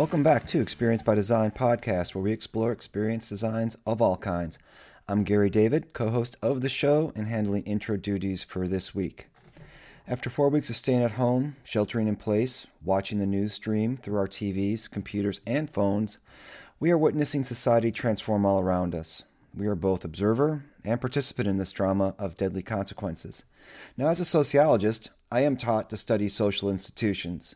Welcome back to Experience by Design podcast, where we explore experience designs of all kinds. I'm Gary David, co host of the show and handling intro duties for this week. After four weeks of staying at home, sheltering in place, watching the news stream through our TVs, computers, and phones, we are witnessing society transform all around us. We are both observer and participant in this drama of deadly consequences. Now, as a sociologist, I am taught to study social institutions.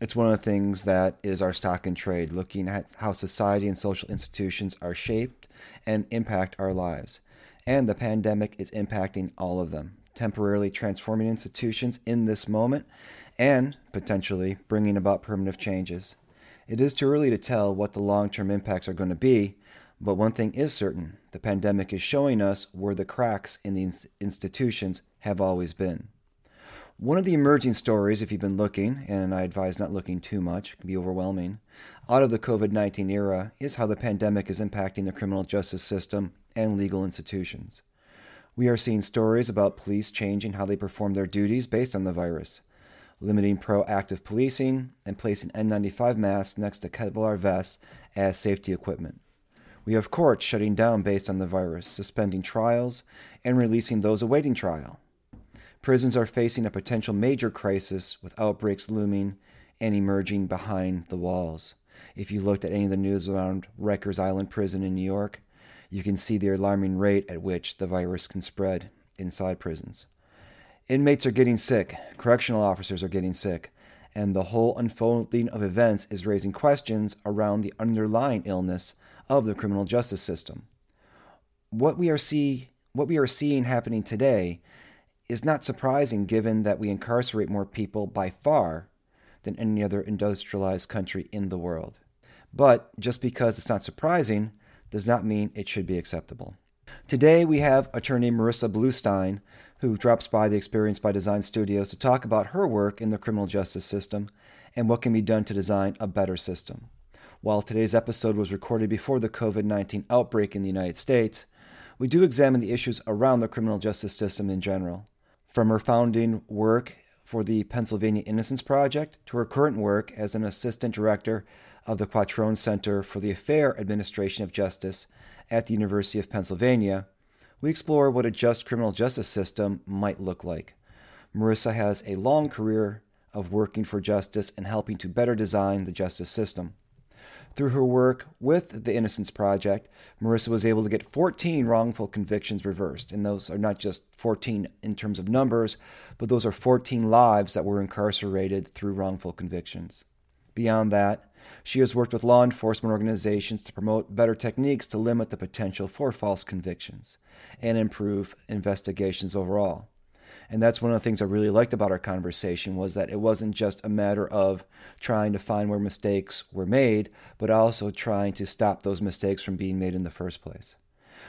It's one of the things that is our stock in trade, looking at how society and social institutions are shaped and impact our lives. And the pandemic is impacting all of them, temporarily transforming institutions in this moment and potentially bringing about permanent changes. It is too early to tell what the long term impacts are going to be, but one thing is certain the pandemic is showing us where the cracks in the institutions have always been. One of the emerging stories, if you've been looking, and I advise not looking too much, can be overwhelming, out of the COVID 19 era is how the pandemic is impacting the criminal justice system and legal institutions. We are seeing stories about police changing how they perform their duties based on the virus, limiting proactive policing and placing N95 masks next to Kevlar vests as safety equipment. We have courts shutting down based on the virus, suspending trials, and releasing those awaiting trial. Prisons are facing a potential major crisis with outbreaks looming and emerging behind the walls. If you looked at any of the news around Rikers Island Prison in New York, you can see the alarming rate at which the virus can spread inside prisons. Inmates are getting sick, correctional officers are getting sick, and the whole unfolding of events is raising questions around the underlying illness of the criminal justice system. What we are see what we are seeing happening today is not surprising given that we incarcerate more people by far than any other industrialized country in the world. But just because it's not surprising does not mean it should be acceptable. Today we have attorney Marissa Bluestine, who drops by the Experience by Design studios to talk about her work in the criminal justice system and what can be done to design a better system. While today's episode was recorded before the COVID 19 outbreak in the United States, we do examine the issues around the criminal justice system in general. From her founding work for the Pennsylvania Innocence Project to her current work as an assistant director of the Quattrone Center for the Fair Administration of Justice at the University of Pennsylvania, we explore what a just criminal justice system might look like. Marissa has a long career of working for justice and helping to better design the justice system. Through her work with the Innocence Project, Marissa was able to get 14 wrongful convictions reversed. And those are not just 14 in terms of numbers, but those are 14 lives that were incarcerated through wrongful convictions. Beyond that, she has worked with law enforcement organizations to promote better techniques to limit the potential for false convictions and improve investigations overall. And that's one of the things I really liked about our conversation was that it wasn't just a matter of trying to find where mistakes were made, but also trying to stop those mistakes from being made in the first place.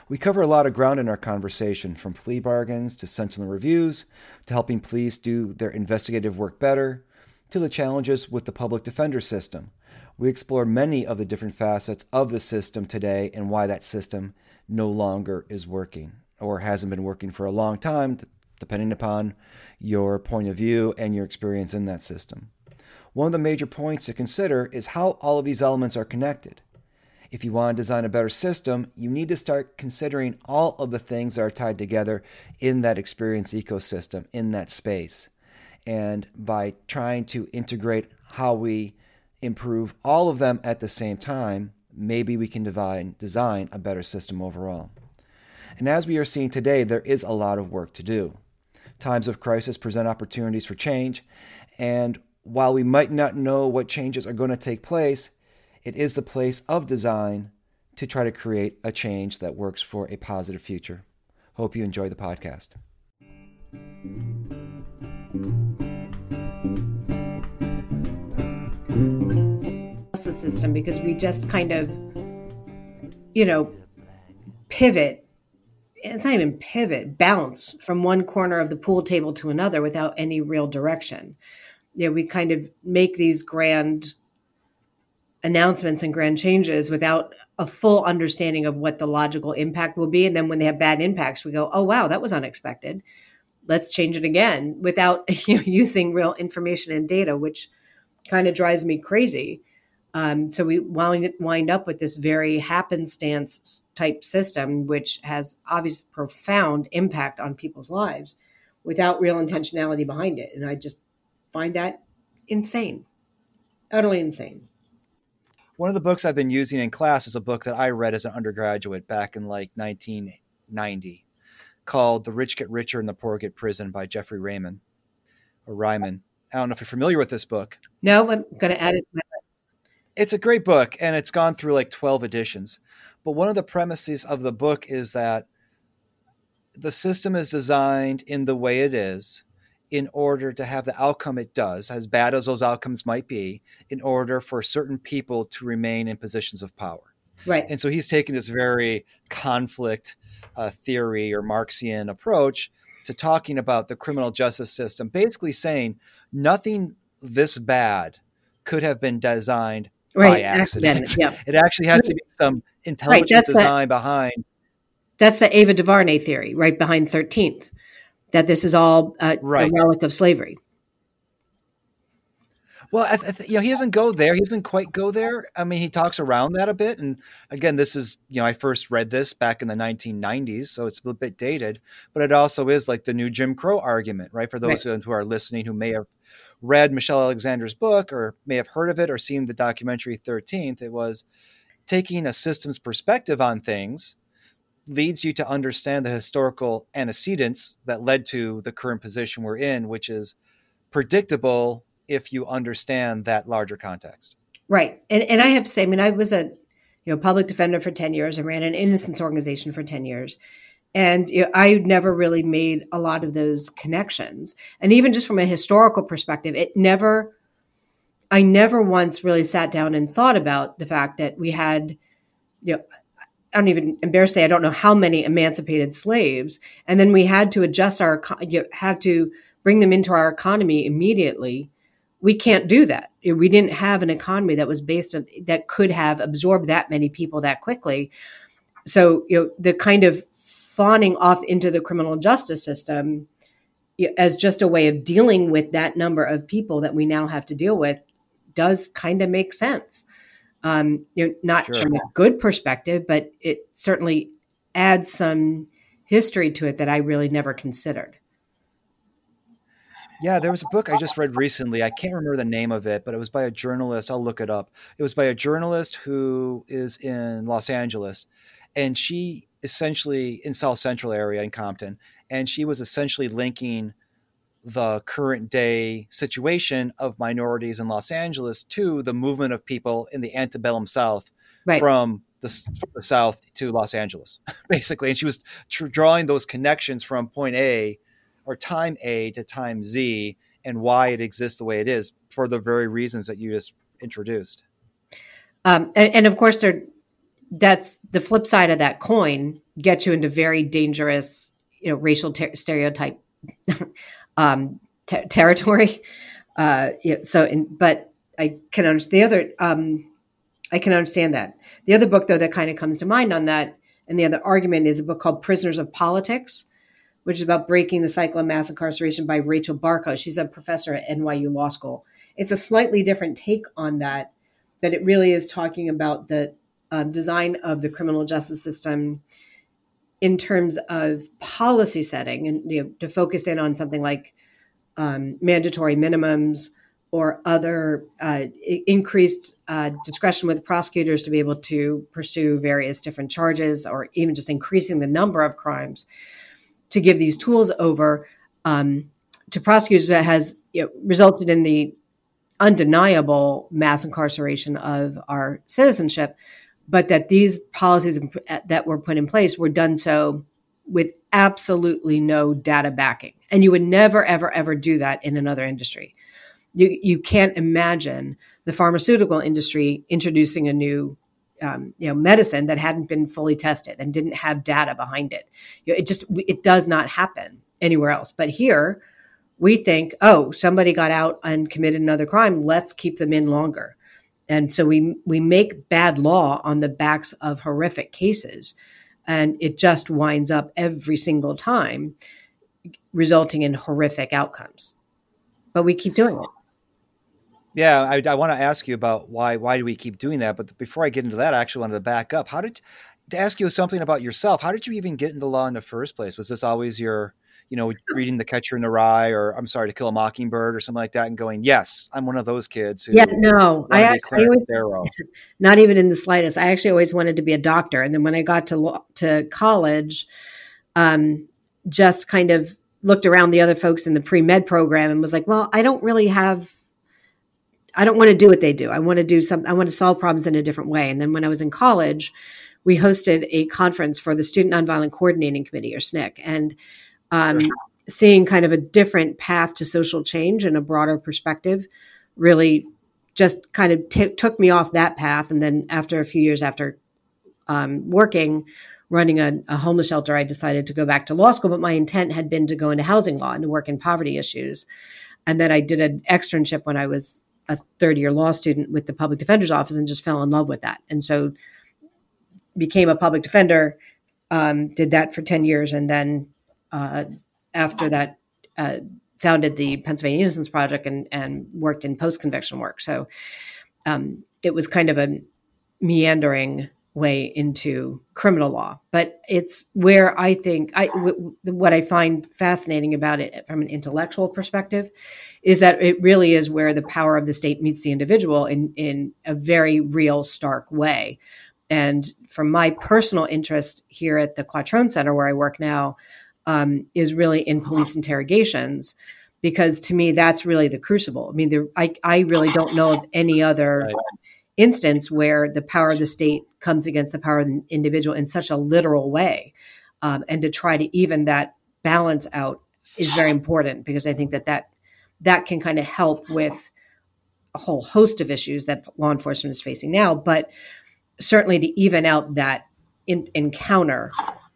We cover a lot of ground in our conversation, from plea bargains to sentinel reviews, to helping police do their investigative work better, to the challenges with the public defender system. We explore many of the different facets of the system today and why that system no longer is working or hasn't been working for a long time, depending upon your point of view and your experience in that system. One of the major points to consider is how all of these elements are connected. If you want to design a better system, you need to start considering all of the things that are tied together in that experience ecosystem, in that space. And by trying to integrate how we improve all of them at the same time, maybe we can divide, design a better system overall. And as we are seeing today, there is a lot of work to do. Times of crisis present opportunities for change, and while we might not know what changes are going to take place, it is the place of design to try to create a change that works for a positive future. Hope you enjoy the podcast. The system because we just kind of, you know, pivot it's not even pivot, bounce from one corner of the pool table to another without any real direction. You know, we kind of make these grand announcements and grand changes without a full understanding of what the logical impact will be. And then when they have bad impacts, we go, oh, wow, that was unexpected. Let's change it again without you know, using real information and data, which kind of drives me crazy. Um, so we wind, wind up with this very happenstance type system, which has obvious profound impact on people's lives without real intentionality behind it. And I just find that insane, utterly insane. One of the books I've been using in class is a book that I read as an undergraduate back in like 1990 called The Rich Get Richer and the Poor Get Prison by Jeffrey Raymond or Reiman. I don't know if you're familiar with this book. No, I'm going to add it to my. It's a great book and it's gone through like 12 editions. But one of the premises of the book is that the system is designed in the way it is in order to have the outcome it does, as bad as those outcomes might be, in order for certain people to remain in positions of power. Right. And so he's taking this very conflict uh, theory or Marxian approach to talking about the criminal justice system, basically saying nothing this bad could have been designed right. by accident. Yeah. it actually has to be some intelligent right. design behind that's the Ava DuVernay theory, right behind 13th, that this is all uh, a, right. a relic of slavery. Well, I th- you know, he doesn't go there. He doesn't quite go there. I mean, he talks around that a bit. And again, this is, you know, I first read this back in the 1990s, so it's a bit dated. But it also is like the new Jim Crow argument, right? For those right. who are listening who may have read Michelle Alexander's book or may have heard of it or seen the documentary 13th, it was taking a systems perspective on things leads you to understand the historical antecedents that led to the current position we're in, which is predictable if you understand that larger context. Right. And and I have to say, I mean, I was a you know public defender for 10 years. I ran an innocence organization for 10 years. And you know, I never really made a lot of those connections. And even just from a historical perspective, it never I never once really sat down and thought about the fact that we had you know I don't even embarrass say I don't know how many emancipated slaves, and then we had to adjust our you had to bring them into our economy immediately. We can't do that. We didn't have an economy that was based on that could have absorbed that many people that quickly. So you know the kind of fawning off into the criminal justice system as just a way of dealing with that number of people that we now have to deal with does kind of make sense um, you know, not sure. from a good perspective, but it certainly adds some history to it that I really never considered. Yeah, there was a book I just read recently. I can't remember the name of it, but it was by a journalist. I'll look it up. It was by a journalist who is in Los Angeles, and she essentially in South Central area in Compton, and she was essentially linking the current day situation of minorities in Los Angeles to the movement of people in the antebellum South right. from the, from the, South to Los Angeles, basically. And she was tr- drawing those connections from point A or time A to time Z and why it exists the way it is for the very reasons that you just introduced. Um, and, and, of course, there, that's the flip side of that coin gets you into very dangerous, you know, racial ter- stereotype um, ter- territory. Uh, yeah, so, in, but I can understand the other. Um, I can understand that. The other book, though, that kind of comes to mind on that, and the other argument is a book called "Prisoners of Politics," which is about breaking the cycle of mass incarceration by Rachel Barkow. She's a professor at NYU Law School. It's a slightly different take on that, but it really is talking about the um, design of the criminal justice system in terms of policy setting and you know, to focus in on something like um, mandatory minimums or other uh, increased uh, discretion with prosecutors to be able to pursue various different charges or even just increasing the number of crimes to give these tools over um, to prosecutors that has you know, resulted in the undeniable mass incarceration of our citizenship but that these policies that were put in place were done so with absolutely no data backing. And you would never, ever, ever do that in another industry. You, you can't imagine the pharmaceutical industry introducing a new um, you know medicine that hadn't been fully tested and didn't have data behind it. You know, it just it does not happen anywhere else. But here, we think, oh, somebody got out and committed another crime. Let's keep them in longer and so we we make bad law on the backs of horrific cases and it just winds up every single time resulting in horrific outcomes but we keep doing it Yeah, I, I want to ask you about why why do we keep doing that? But before I get into that, I actually wanted to back up. How did to ask you something about yourself? How did you even get into law in the first place? Was this always your you know, reading The Catcher in the Rye or I'm sorry, To Kill a Mockingbird or something like that and going, yes, I'm one of those kids who. Yeah, no, I, actually, I always, not even in the slightest. I actually always wanted to be a doctor. And then when I got to, to college, um, just kind of looked around the other folks in the pre med program and was like, well, I don't really have I don't want to do what they do. I want to do some I want to solve problems in a different way. And then when I was in college, we hosted a conference for the Student Nonviolent Coordinating Committee or SNCC. And um, seeing kind of a different path to social change and a broader perspective really just kind of t- took me off that path. And then after a few years after um, working, running a, a, homeless shelter, I decided to go back to law school. But my intent had been to go into housing law and to work in poverty issues. And then I did an externship when I was a third year law student with the public defender's office and just fell in love with that. And so became a public defender, um, did that for 10 years, and then uh, after that, uh, founded the Pennsylvania Innocence Project and, and worked in post conviction work. So um, it was kind of a meandering way into criminal law, but it's where I think I w- what I find fascinating about it from an intellectual perspective is that it really is where the power of the state meets the individual in in a very real, stark way. And from my personal interest here at the Quattrone Center, where I work now, um, is really in police interrogations because to me that's really the crucible. I mean, there, I I really don't know of any other right. instance where the power of the state comes against the power of the individual in such a literal way, um, and to try to even that balance out is very important because I think that that that can kind of help with a whole host of issues that law enforcement is facing now, but certainly to even out that in, encounter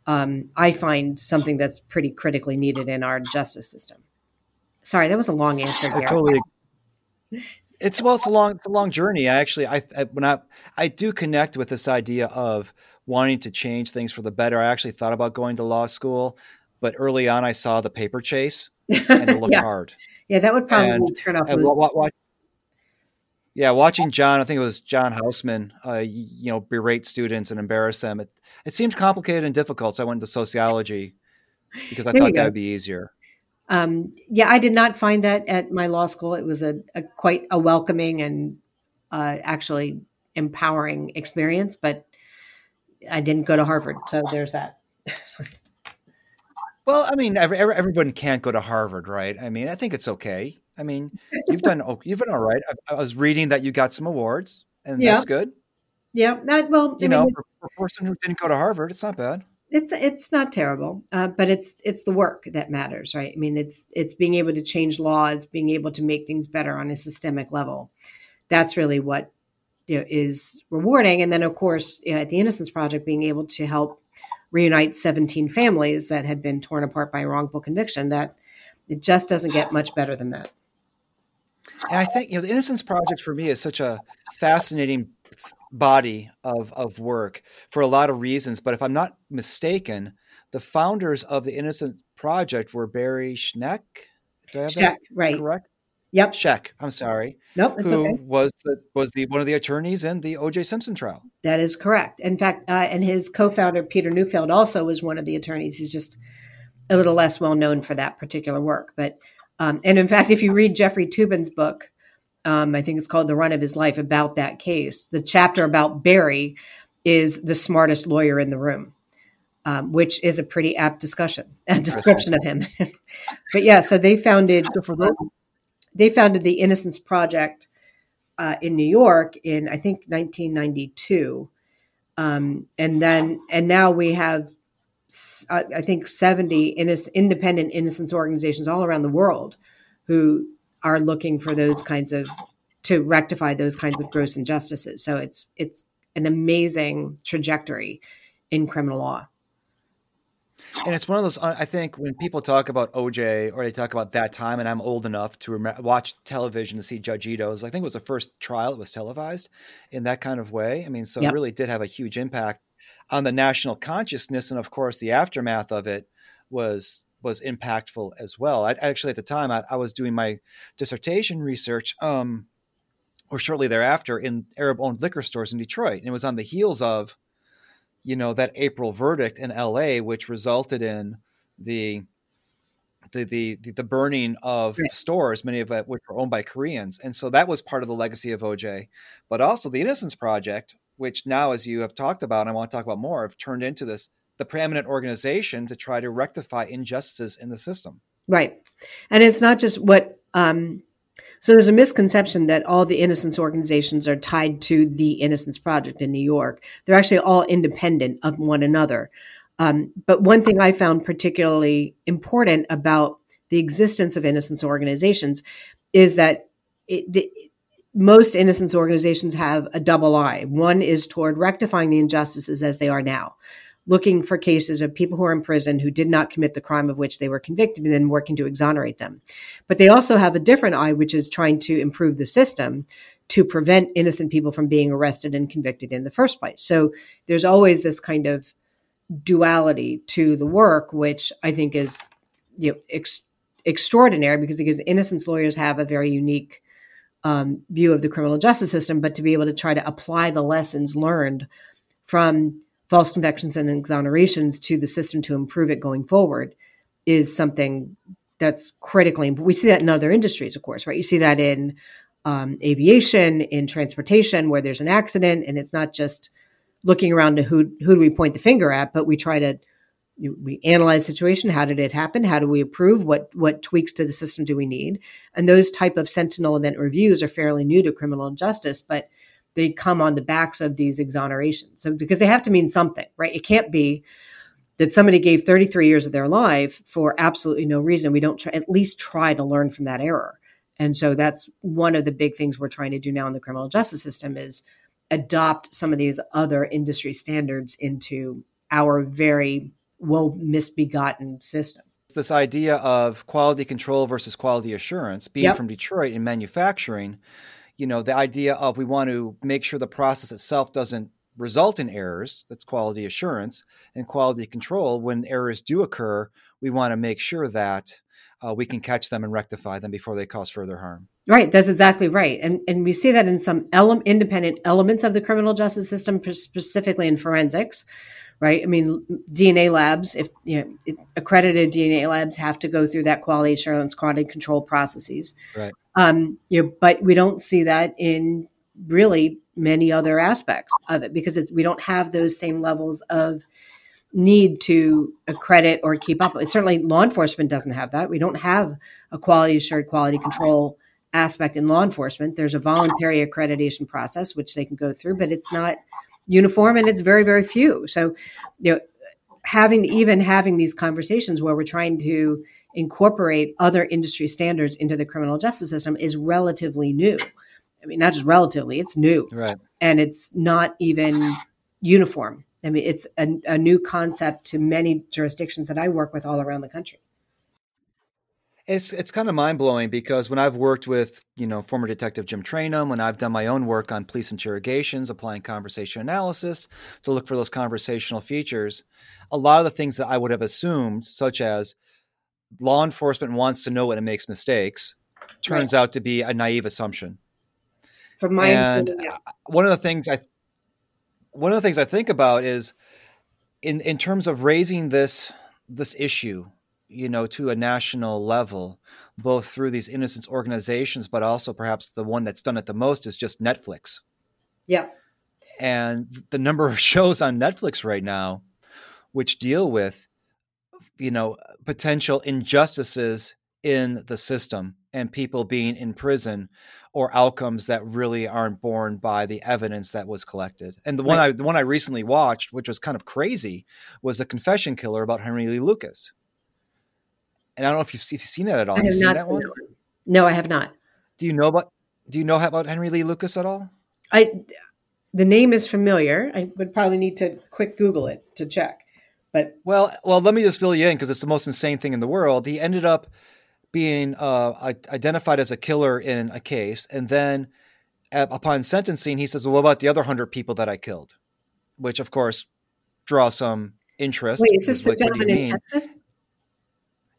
um, I find something that's pretty critically needed in our justice system. Sorry, that was a long answer here. Totally. It's well, it's a long, it's a long journey. I actually, I, I when I, I do connect with this idea of wanting to change things for the better. I actually thought about going to law school, but early on, I saw the paper chase and it looked yeah. hard. Yeah, that would probably and, turn off. And yeah, watching John, I think it was John Houseman, uh, you know, berate students and embarrass them. It, it seemed complicated and difficult. So I went into sociology because I there thought that would be easier. Um, yeah, I did not find that at my law school. It was a, a quite a welcoming and uh, actually empowering experience, but I didn't go to Harvard. So there's that. well, I mean, every, everyone can't go to Harvard, right? I mean, I think it's okay. I mean, you've done you've done all right. I, I, was reading that you got some awards, and yeah. that's good. Yeah, that well, you I know, for, for, a person who didn't go to Harvard, it's not bad. It's it's not terrible, uh, but it's it's the work that matters, right? I mean, it's it's being able to change law, it's being able to make things better on a systemic level. That's really what you know, is rewarding. And then, of course, you know, at the Innocence Project, being able to help reunite 17 families that had been torn apart by wrongful conviction. That it just doesn't get much better than that. And I think you know the Innocence Project for me is such a fascinating body of of work for a lot of reasons. But if I'm not mistaken, the founders of the Innocence Project were Barry Schneck. Do I have Scheck, that right? Correct. Yep. Scheck. I'm sorry. Nope. who okay. was the was the one of the attorneys in the O.J. Simpson trial? That is correct. In fact, uh, and his co-founder Peter Neufeld also was one of the attorneys. He's just a little less well known for that particular work. But um, and in fact, if you read Jeffrey Toobin's book, um, I think it's called The Run of His Life about that case, the chapter about Barry is the smartest lawyer in the room, um, which is a pretty apt discussion, a description of him. but yeah, so they founded they founded the Innocence Project uh, in New York in I think 1992, um, and then and now we have I think 70 independent innocence organizations all around the world who are looking for those kinds of to rectify those kinds of gross injustices. So it's it's an amazing trajectory in criminal law. And it's one of those. I think when people talk about OJ or they talk about that time, and I'm old enough to rem- watch television to see Judge Ito's. I think it was the first trial that was televised in that kind of way. I mean, so yep. it really did have a huge impact on the national consciousness, and of course, the aftermath of it was was impactful as well. I, actually, at the time, I, I was doing my dissertation research. Um, or shortly thereafter in Arab owned liquor stores in Detroit. And it was on the heels of, you know, that April verdict in LA, which resulted in the the the the burning of right. stores, many of which were owned by Koreans, and so that was part of the legacy of OJ. But also the Innocence Project, which now, as you have talked about, and I want to talk about more, have turned into this the preeminent organization to try to rectify injustices in the system. Right, and it's not just what. Um, so there's a misconception that all the innocence organizations are tied to the Innocence Project in New York. They're actually all independent of one another. Um, but one thing I found particularly important about the existence of innocence organizations is that it, most innocence organizations have a double eye. One is toward rectifying the injustices as they are now, looking for cases of people who are in prison who did not commit the crime of which they were convicted and then working to exonerate them. But they also have a different eye, which is trying to improve the system to prevent innocent people from being arrested and convicted in the first place. So there's always this kind of duality to the work, which I think is you know ex- extraordinary because because innocence lawyers have a very unique um, view of the criminal justice system, but to be able to try to apply the lessons learned from false convictions and exonerations to the system to improve it going forward is something that's critically important. We see that in other industries, of course, right? You see that in um, aviation, in transportation, where there's an accident, and it's not just looking around to who who do we point the finger at, but we try to we analyze the situation. How did it happen? How do we improve? What what tweaks to the system do we need? And those type of sentinel event reviews are fairly new to criminal justice, but they come on the backs of these exonerations. So because they have to mean something, right? It can't be that somebody gave 33 years of their life for absolutely no reason. We don't try, at least try to learn from that error. And so that's one of the big things we're trying to do now in the criminal justice system is adopt some of these other industry standards into our very well misbegotten system. This idea of quality control versus quality assurance, being yep. from Detroit in manufacturing, you know, the idea of we want to make sure the process itself doesn't result in errors, that's quality assurance, and quality control. When errors do occur, we want to make sure that uh, we can catch them and rectify them before they cause further harm. Right, that's exactly right, and and we see that in some ele- independent elements of the criminal justice system, specifically in forensics. Right, I mean DNA labs, if you know, accredited DNA labs have to go through that quality assurance, quality control processes. Right. Um, you know, but we don't see that in really many other aspects of it because we don't have those same levels of need to accredit or keep up. certainly law enforcement doesn't have that. We don't have a quality assured quality control aspect in law enforcement. There's a voluntary accreditation process which they can go through, but it's not uniform and it's very very few. So, you know, having even having these conversations where we're trying to incorporate other industry standards into the criminal justice system is relatively new. I mean, not just relatively, it's new. Right. And it's not even uniform. I mean, it's a, a new concept to many jurisdictions that I work with all around the country. It's it's kind of mind blowing because when I've worked with you know former detective Jim Trainum, when I've done my own work on police interrogations, applying conversation analysis to look for those conversational features, a lot of the things that I would have assumed, such as law enforcement wants to know when it makes mistakes, turns right. out to be a naive assumption. From my and one of the things I one of the things I think about is in in terms of raising this this issue, you know, to a national level, both through these innocence organizations, but also perhaps the one that's done it the most is just Netflix. Yeah. And the number of shows on Netflix right now, which deal with, you know, potential injustices in the system and people being in prison or outcomes that really aren't borne by the evidence that was collected. And the one I the one I recently watched, which was kind of crazy, was a confession killer about Henry Lee Lucas. And I don't know if you've, if you've seen it at all. I have not that one? No, I have not. Do you know about Do you know about Henry Lee Lucas at all? I the name is familiar. I would probably need to quick Google it to check. But well, well, let me just fill you in because it's the most insane thing in the world. He ended up being uh, identified as a killer in a case, and then uh, upon sentencing, he says, "Well, what about the other hundred people that I killed?" Which, of course, draws some interest. Wait, is this the gentleman in Texas?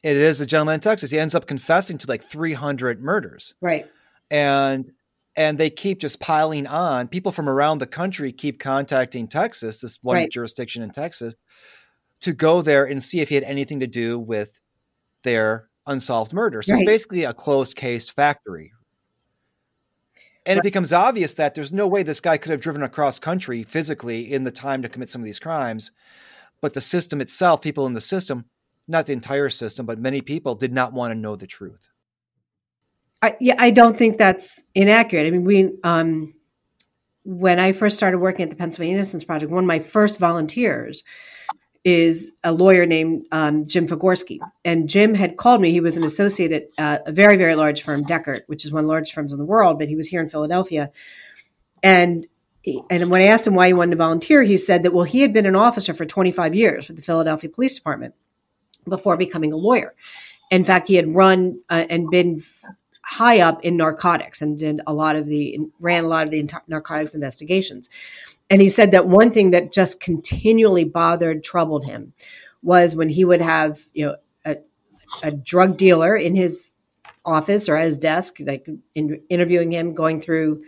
It is a gentleman in Texas. He ends up confessing to like 300 murders. Right. And and they keep just piling on. People from around the country keep contacting Texas, this one right. jurisdiction in Texas, to go there and see if he had anything to do with their unsolved murder. So right. it's basically a closed case factory. And right. it becomes obvious that there's no way this guy could have driven across country physically in the time to commit some of these crimes. But the system itself, people in the system, not the entire system, but many people did not want to know the truth. I, yeah, I don't think that's inaccurate. I mean, we, um, when I first started working at the Pennsylvania Innocence Project, one of my first volunteers is a lawyer named um, Jim Figorski. And Jim had called me. He was an associate at uh, a very, very large firm, Dechert, which is one of the largest firms in the world, but he was here in Philadelphia. And and when I asked him why he wanted to volunteer, he said that, well, he had been an officer for 25 years with the Philadelphia Police Department before becoming a lawyer. In fact, he had run uh, and been high up in narcotics and did a lot of the ran a lot of the narcotics investigations. And he said that one thing that just continually bothered, troubled him was when he would have, you know, a, a drug dealer in his office or at his desk, like in, interviewing him, going through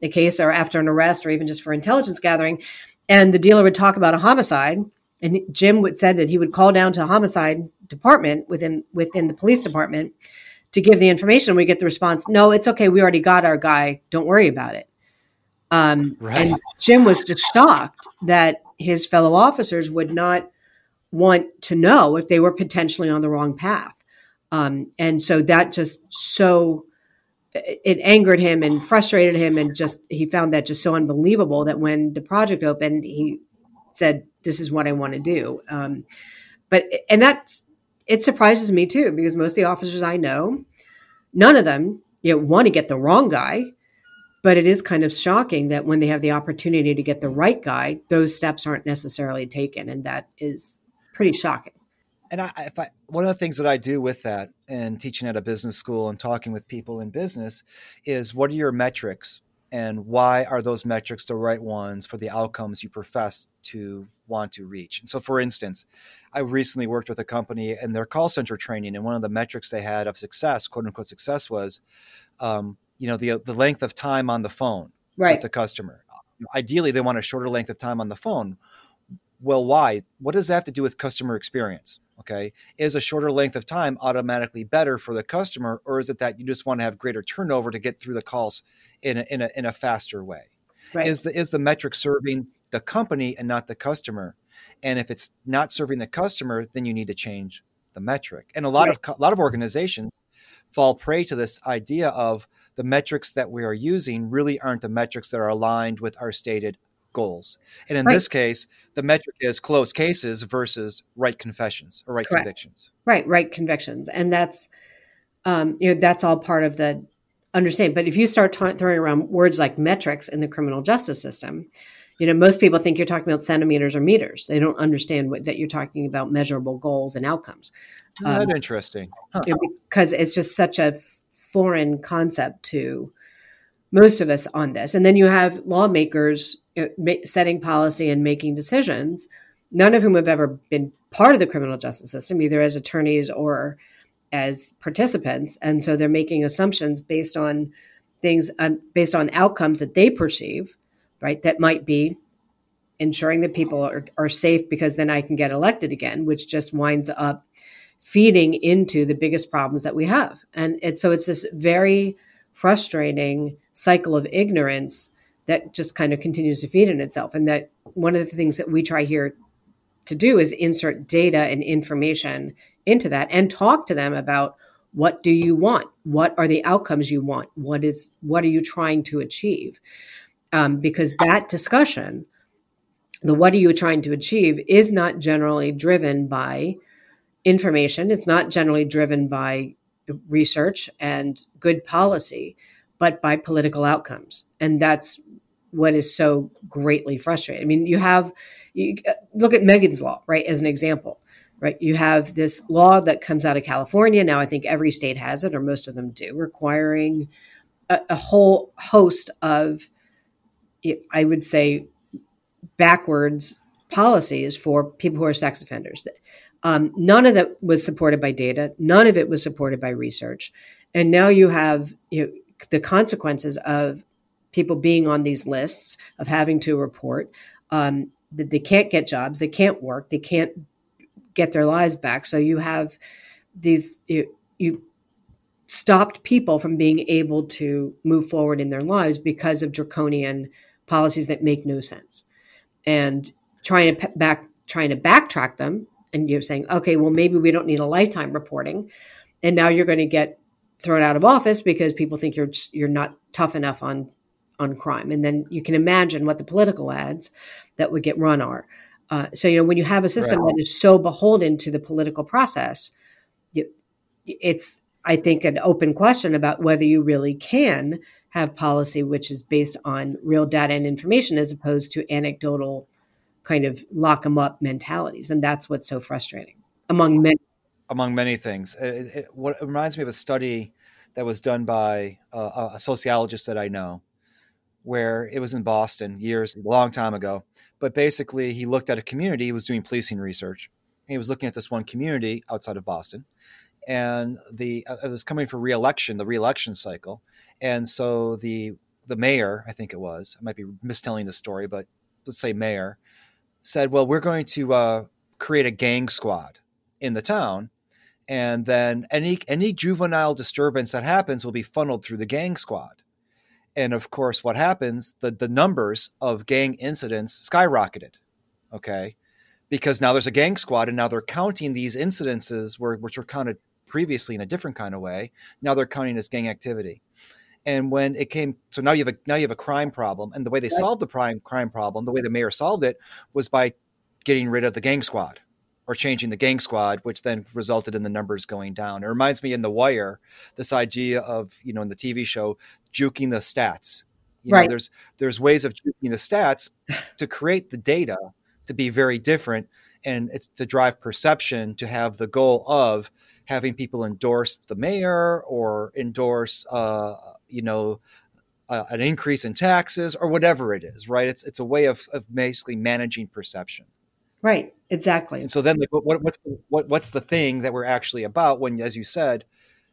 the case or after an arrest or even just for intelligence gathering. And the dealer would talk about a homicide. And Jim would said that he would call down to homicide department within within the police department to give the information. We get the response, "No, it's okay. We already got our guy. Don't worry about it." Um, right. And Jim was just shocked that his fellow officers would not want to know if they were potentially on the wrong path. Um, and so that just so it angered him and frustrated him, and just he found that just so unbelievable that when the project opened, he said, "This is what I want to do." Um, but and that it surprises me too because most of the officers I know, none of them you know want to get the wrong guy but it is kind of shocking that when they have the opportunity to get the right guy, those steps aren't necessarily taken. And that is pretty shocking. And I, if I, one of the things that I do with that and teaching at a business school and talking with people in business is what are your metrics and why are those metrics the right ones for the outcomes you profess to want to reach? And so, for instance, I recently worked with a company and their call center training, and one of the metrics they had of success, quote unquote success, was um, you know the the length of time on the phone right. with the customer. Ideally, they want a shorter length of time on the phone. Well, why? What does that have to do with customer experience? Okay, is a shorter length of time automatically better for the customer, or is it that you just want to have greater turnover to get through the calls in a, in a, in a faster way? Right. Is the is the metric serving the company and not the customer? And if it's not serving the customer, then you need to change the metric. And a lot right. of a lot of organizations fall prey to this idea of the metrics that we are using really aren't the metrics that are aligned with our stated goals. And in right. this case, the metric is closed cases versus right confessions or right Correct. convictions. Right, right convictions. And that's um, you know that's all part of the understanding. But if you start t- throwing around words like metrics in the criminal justice system, you know most people think you're talking about centimeters or meters. They don't understand what, that you're talking about measurable goals and outcomes. Um, interesting. Huh. Because it's just such a foreign concept to most of us on this. And then you have lawmakers setting policy and making decisions, none of whom have ever been part of the criminal justice system, either as attorneys or as participants. And so they're making assumptions based on things, uh, based on outcomes that they perceive, right? That might be ensuring that people are, are safe because then I can get elected again, which just winds up feeding into the biggest problems that we have. And it, so it's this very frustrating cycle of ignorance that just kind of continues to feed in itself. And that one of the things that we try here to do is insert data and information into that and talk to them about what do you want what are the outcomes you want what is what are you trying to achieve um, because that discussion the what are you trying to achieve is not generally driven by information. It's not generally driven by research and good policy, but by political outcomes. And that's what is so greatly frustrating. I mean, you have, you look at Megan's Law, right, as an example, right? You have this law that comes out of California. Now, I think every state has it, or most of them do, requiring a, a whole host of, I would say, backwards policies for people who are sex offenders. Um, none of that was supported by data. None of it was supported by research. And now you have you know, the consequences of people being on these lists of having to report um, that they can't get jobs, they can't work, they can't get their lives back. So you have these you, you stopped people from being able to move forward in their lives because of draconian policies that make no sense and trying to back trying to backtrack them and you're saying okay well maybe we don't need a lifetime reporting and now you're going to get thrown out of office because people think you're you're not tough enough on on crime and then you can imagine what the political ads that would get run are uh, so you know when you have a system right. that is so beholden to the political process you, it's I think, an open question about whether you really can have policy which is based on real data and information as opposed to anecdotal kind of lock them up mentalities. And that's what's so frustrating among many. Among many things. It, it, what, it reminds me of a study that was done by a, a sociologist that I know, where it was in Boston years, a long time ago. But basically, he looked at a community, he was doing policing research. He was looking at this one community outside of Boston and the uh, it was coming for reelection, the reelection cycle, and so the the mayor, I think it was, I might be mistelling the story, but let's say mayor said, "Well, we're going to uh, create a gang squad in the town." And then any any juvenile disturbance that happens will be funneled through the gang squad. And of course, what happens? The the numbers of gang incidents skyrocketed. Okay, because now there's a gang squad and now they're counting these incidences where, which were counted previously in a different kind of way. Now they're counting as gang activity. And when it came, so now you have a now you have a crime problem, and the way they solved the crime crime problem, the way the mayor solved it, was by getting rid of the gang squad or changing the gang squad, which then resulted in the numbers going down. It reminds me in The Wire, this idea of you know in the TV show juking the stats. You right. know, there's there's ways of juking the stats to create the data to be very different, and it's to drive perception to have the goal of having people endorse the mayor or endorse, uh, you know, uh, an increase in taxes or whatever it is, right? It's it's a way of, of basically managing perception. Right. Exactly. And so then, like, what, what's the, what, what's the thing that we're actually about? When, as you said,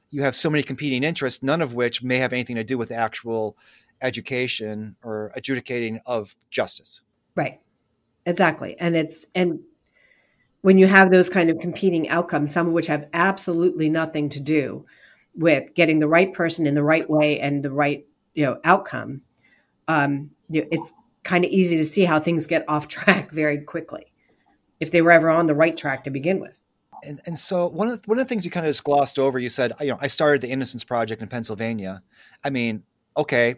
you have so many competing interests, none of which may have anything to do with actual education or adjudicating of justice. Right. Exactly. And it's and when you have those kind of competing outcomes, some of which have absolutely nothing to do with getting the right person in the right way and the right you know outcome, um, you know, it's kind of easy to see how things get off track very quickly if they were ever on the right track to begin with. And, and so one of the, one of the things you kind of just glossed over, you said, you know, I started the Innocence Project in Pennsylvania. I mean, okay,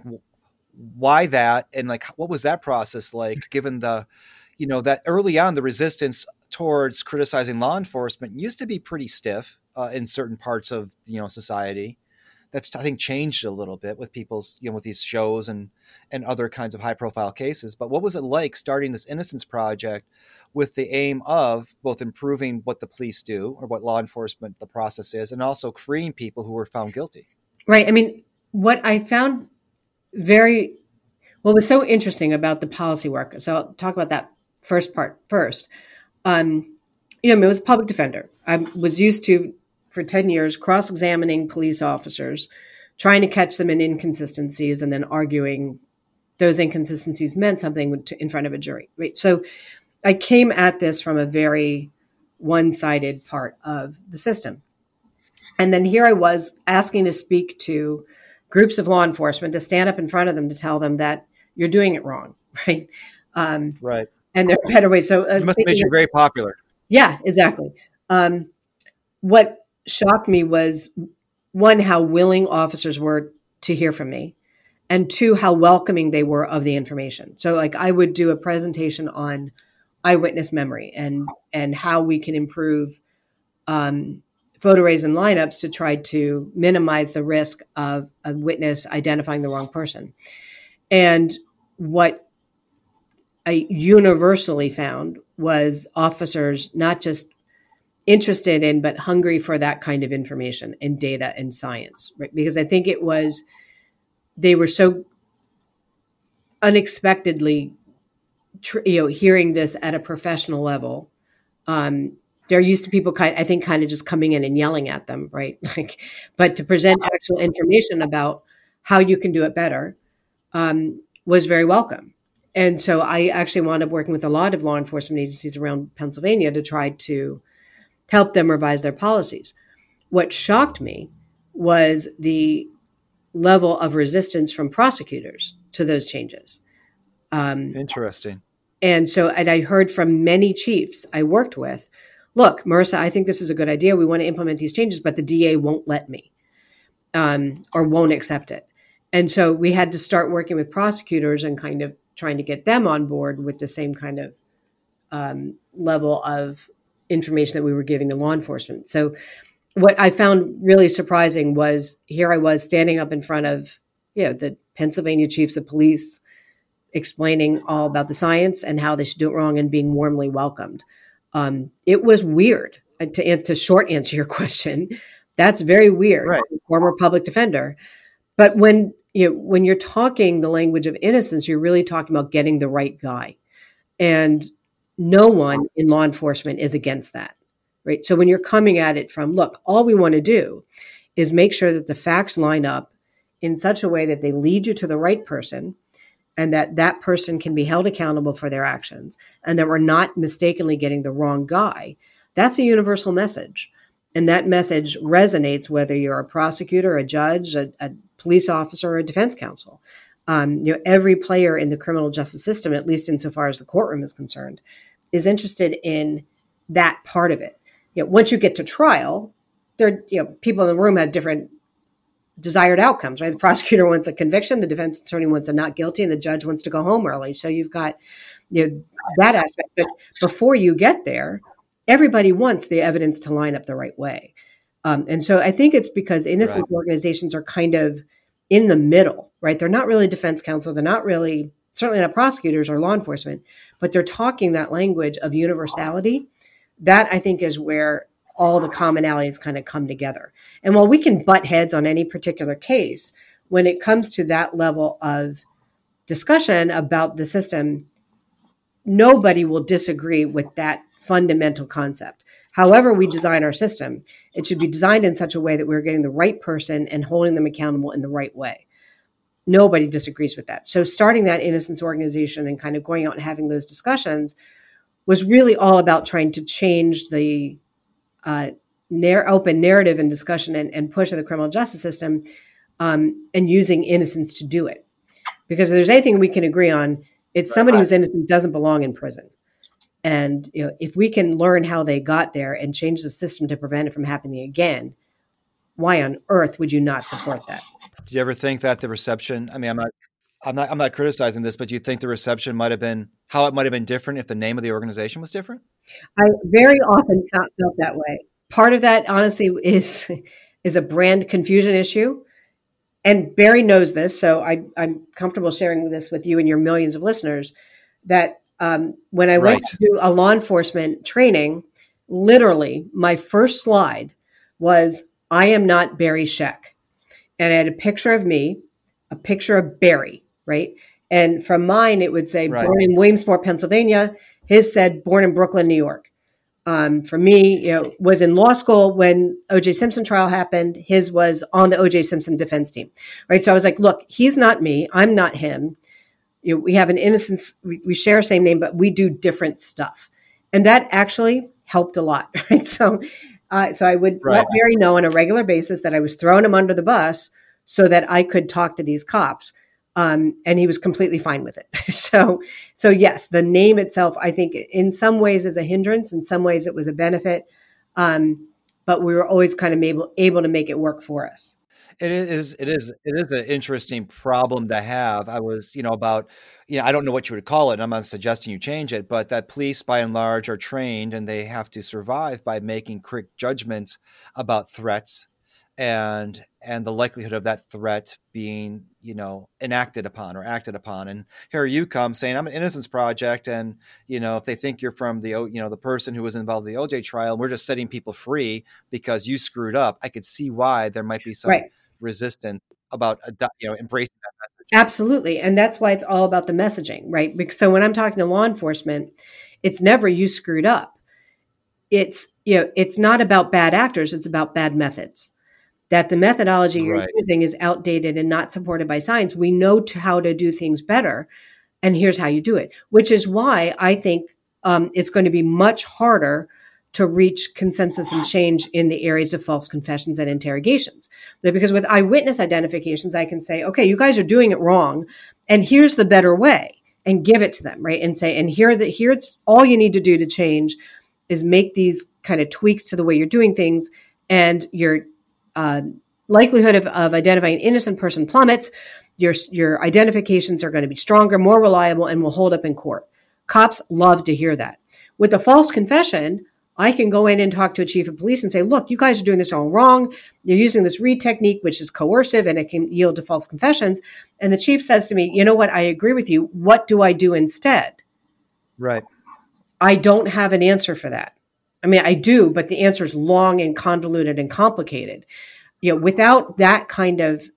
why that? And like, what was that process like? Given the, you know, that early on the resistance towards criticizing law enforcement used to be pretty stiff uh, in certain parts of you know society. That's I think changed a little bit with people's you know with these shows and and other kinds of high profile cases. But what was it like starting this Innocence Project with the aim of both improving what the police do or what law enforcement the process is, and also freeing people who were found guilty? Right. I mean, what I found very what was so interesting about the policy work. So I'll talk about that first part first um, you know, I was a public defender. I was used to, for 10 years, cross examining police officers, trying to catch them in inconsistencies, and then arguing those inconsistencies meant something to, in front of a jury. Right. So I came at this from a very one sided part of the system. And then here I was asking to speak to groups of law enforcement to stand up in front of them to tell them that you're doing it wrong. Right. Um, right and there are better ways. So uh, it must have made you very popular. Yeah, exactly. Um, what shocked me was one how willing officers were to hear from me, and two how welcoming they were of the information. So, like, I would do a presentation on eyewitness memory and and how we can improve um, photo arrays and lineups to try to minimize the risk of a witness identifying the wrong person. And what I universally found was officers not just interested in but hungry for that kind of information and data and science right because i think it was they were so unexpectedly you know hearing this at a professional level um they're used to people kind i think kind of just coming in and yelling at them right like but to present actual information about how you can do it better um, was very welcome. And so I actually wound up working with a lot of law enforcement agencies around Pennsylvania to try to help them revise their policies. What shocked me was the level of resistance from prosecutors to those changes. Um, Interesting. And so, and I heard from many chiefs I worked with look, Marissa, I think this is a good idea. We want to implement these changes, but the DA won't let me um, or won't accept it. And so we had to start working with prosecutors and kind of trying to get them on board with the same kind of um, level of information that we were giving to law enforcement. So what I found really surprising was here I was standing up in front of you know the Pennsylvania chiefs of police explaining all about the science and how they should do it wrong and being warmly welcomed. Um, it was weird. To, to short answer your question, that's very weird. Right. Former public defender, but when you know, when you're talking the language of innocence, you're really talking about getting the right guy, and no one in law enforcement is against that, right? So when you're coming at it from, look, all we want to do is make sure that the facts line up in such a way that they lead you to the right person and that that person can be held accountable for their actions and that we're not mistakenly getting the wrong guy that's a universal message and that message resonates whether you're a prosecutor a judge a, a police officer or a defense counsel um, you know every player in the criminal justice system at least insofar as the courtroom is concerned is interested in that part of it you know, once you get to trial there you know people in the room have different desired outcomes, right? The prosecutor wants a conviction, the defense attorney wants a not guilty, and the judge wants to go home early. So you've got you know that aspect. But before you get there, everybody wants the evidence to line up the right way. Um, and so I think it's because innocent right. organizations are kind of in the middle, right? They're not really defense counsel, they're not really certainly not prosecutors or law enforcement, but they're talking that language of universality. That I think is where all the commonalities kind of come together. And while we can butt heads on any particular case, when it comes to that level of discussion about the system, nobody will disagree with that fundamental concept. However, we design our system, it should be designed in such a way that we're getting the right person and holding them accountable in the right way. Nobody disagrees with that. So, starting that innocence organization and kind of going out and having those discussions was really all about trying to change the uh, narr- open narrative and discussion and, and, push of the criminal justice system um, and using innocence to do it. Because if there's anything we can agree on, it's somebody who's innocent doesn't belong in prison. And you know, if we can learn how they got there and change the system to prevent it from happening again, why on earth would you not support that? Do you ever think that the reception? I mean, I'm not, I'm not, I'm not criticizing this, but do you think the reception might have been how it might have been different if the name of the organization was different? I very often felt, felt that way. Part of that, honestly, is is a brand confusion issue, and Barry knows this, so I, am comfortable sharing this with you and your millions of listeners. That um, when I right. went to do a law enforcement training, literally my first slide was "I am not Barry Scheck," and I had a picture of me, a picture of Barry, right, and from mine it would say right. born in Williamsport, Pennsylvania his said born in Brooklyn, New York. Um, for me, you know, was in law school when O.J. Simpson trial happened. His was on the O.J. Simpson defense team, right? So I was like, look, he's not me. I'm not him. You know, we have an innocence. We, we share same name, but we do different stuff, and that actually helped a lot, right? So, uh, so I would right. let Barry know on a regular basis that I was throwing him under the bus so that I could talk to these cops. Um, and he was completely fine with it. so, so yes, the name itself, I think, in some ways is a hindrance. In some ways, it was a benefit. Um, but we were always kind of able able to make it work for us. It is. It is. It is an interesting problem to have. I was, you know, about, you know, I don't know what you would call it. I'm not suggesting you change it, but that police, by and large, are trained and they have to survive by making quick judgments about threats and and the likelihood of that threat being you know enacted upon or acted upon and here you come saying i'm an innocence project and you know if they think you're from the you know the person who was involved in the oj trial we're just setting people free because you screwed up i could see why there might be some right. Resistance about you know embracing that message absolutely and that's why it's all about the messaging right because so when i'm talking to law enforcement it's never you screwed up it's you know it's not about bad actors it's about bad methods that the methodology you're right. using is outdated and not supported by science. We know to how to do things better, and here's how you do it. Which is why I think um, it's going to be much harder to reach consensus and change in the areas of false confessions and interrogations. Because with eyewitness identifications, I can say, okay, you guys are doing it wrong, and here's the better way, and give it to them, right? And say, and here that here's all you need to do to change is make these kind of tweaks to the way you're doing things, and your uh, likelihood of, of identifying an innocent person plummets. Your your identifications are going to be stronger, more reliable, and will hold up in court. Cops love to hear that. With the false confession, I can go in and talk to a chief of police and say, look, you guys are doing this all wrong. You're using this Reid technique, which is coercive and it can yield to false confessions. And the chief says to me, you know what? I agree with you. What do I do instead? Right. I don't have an answer for that. I mean, I do, but the answer is long and convoluted and complicated. You know, without that kind of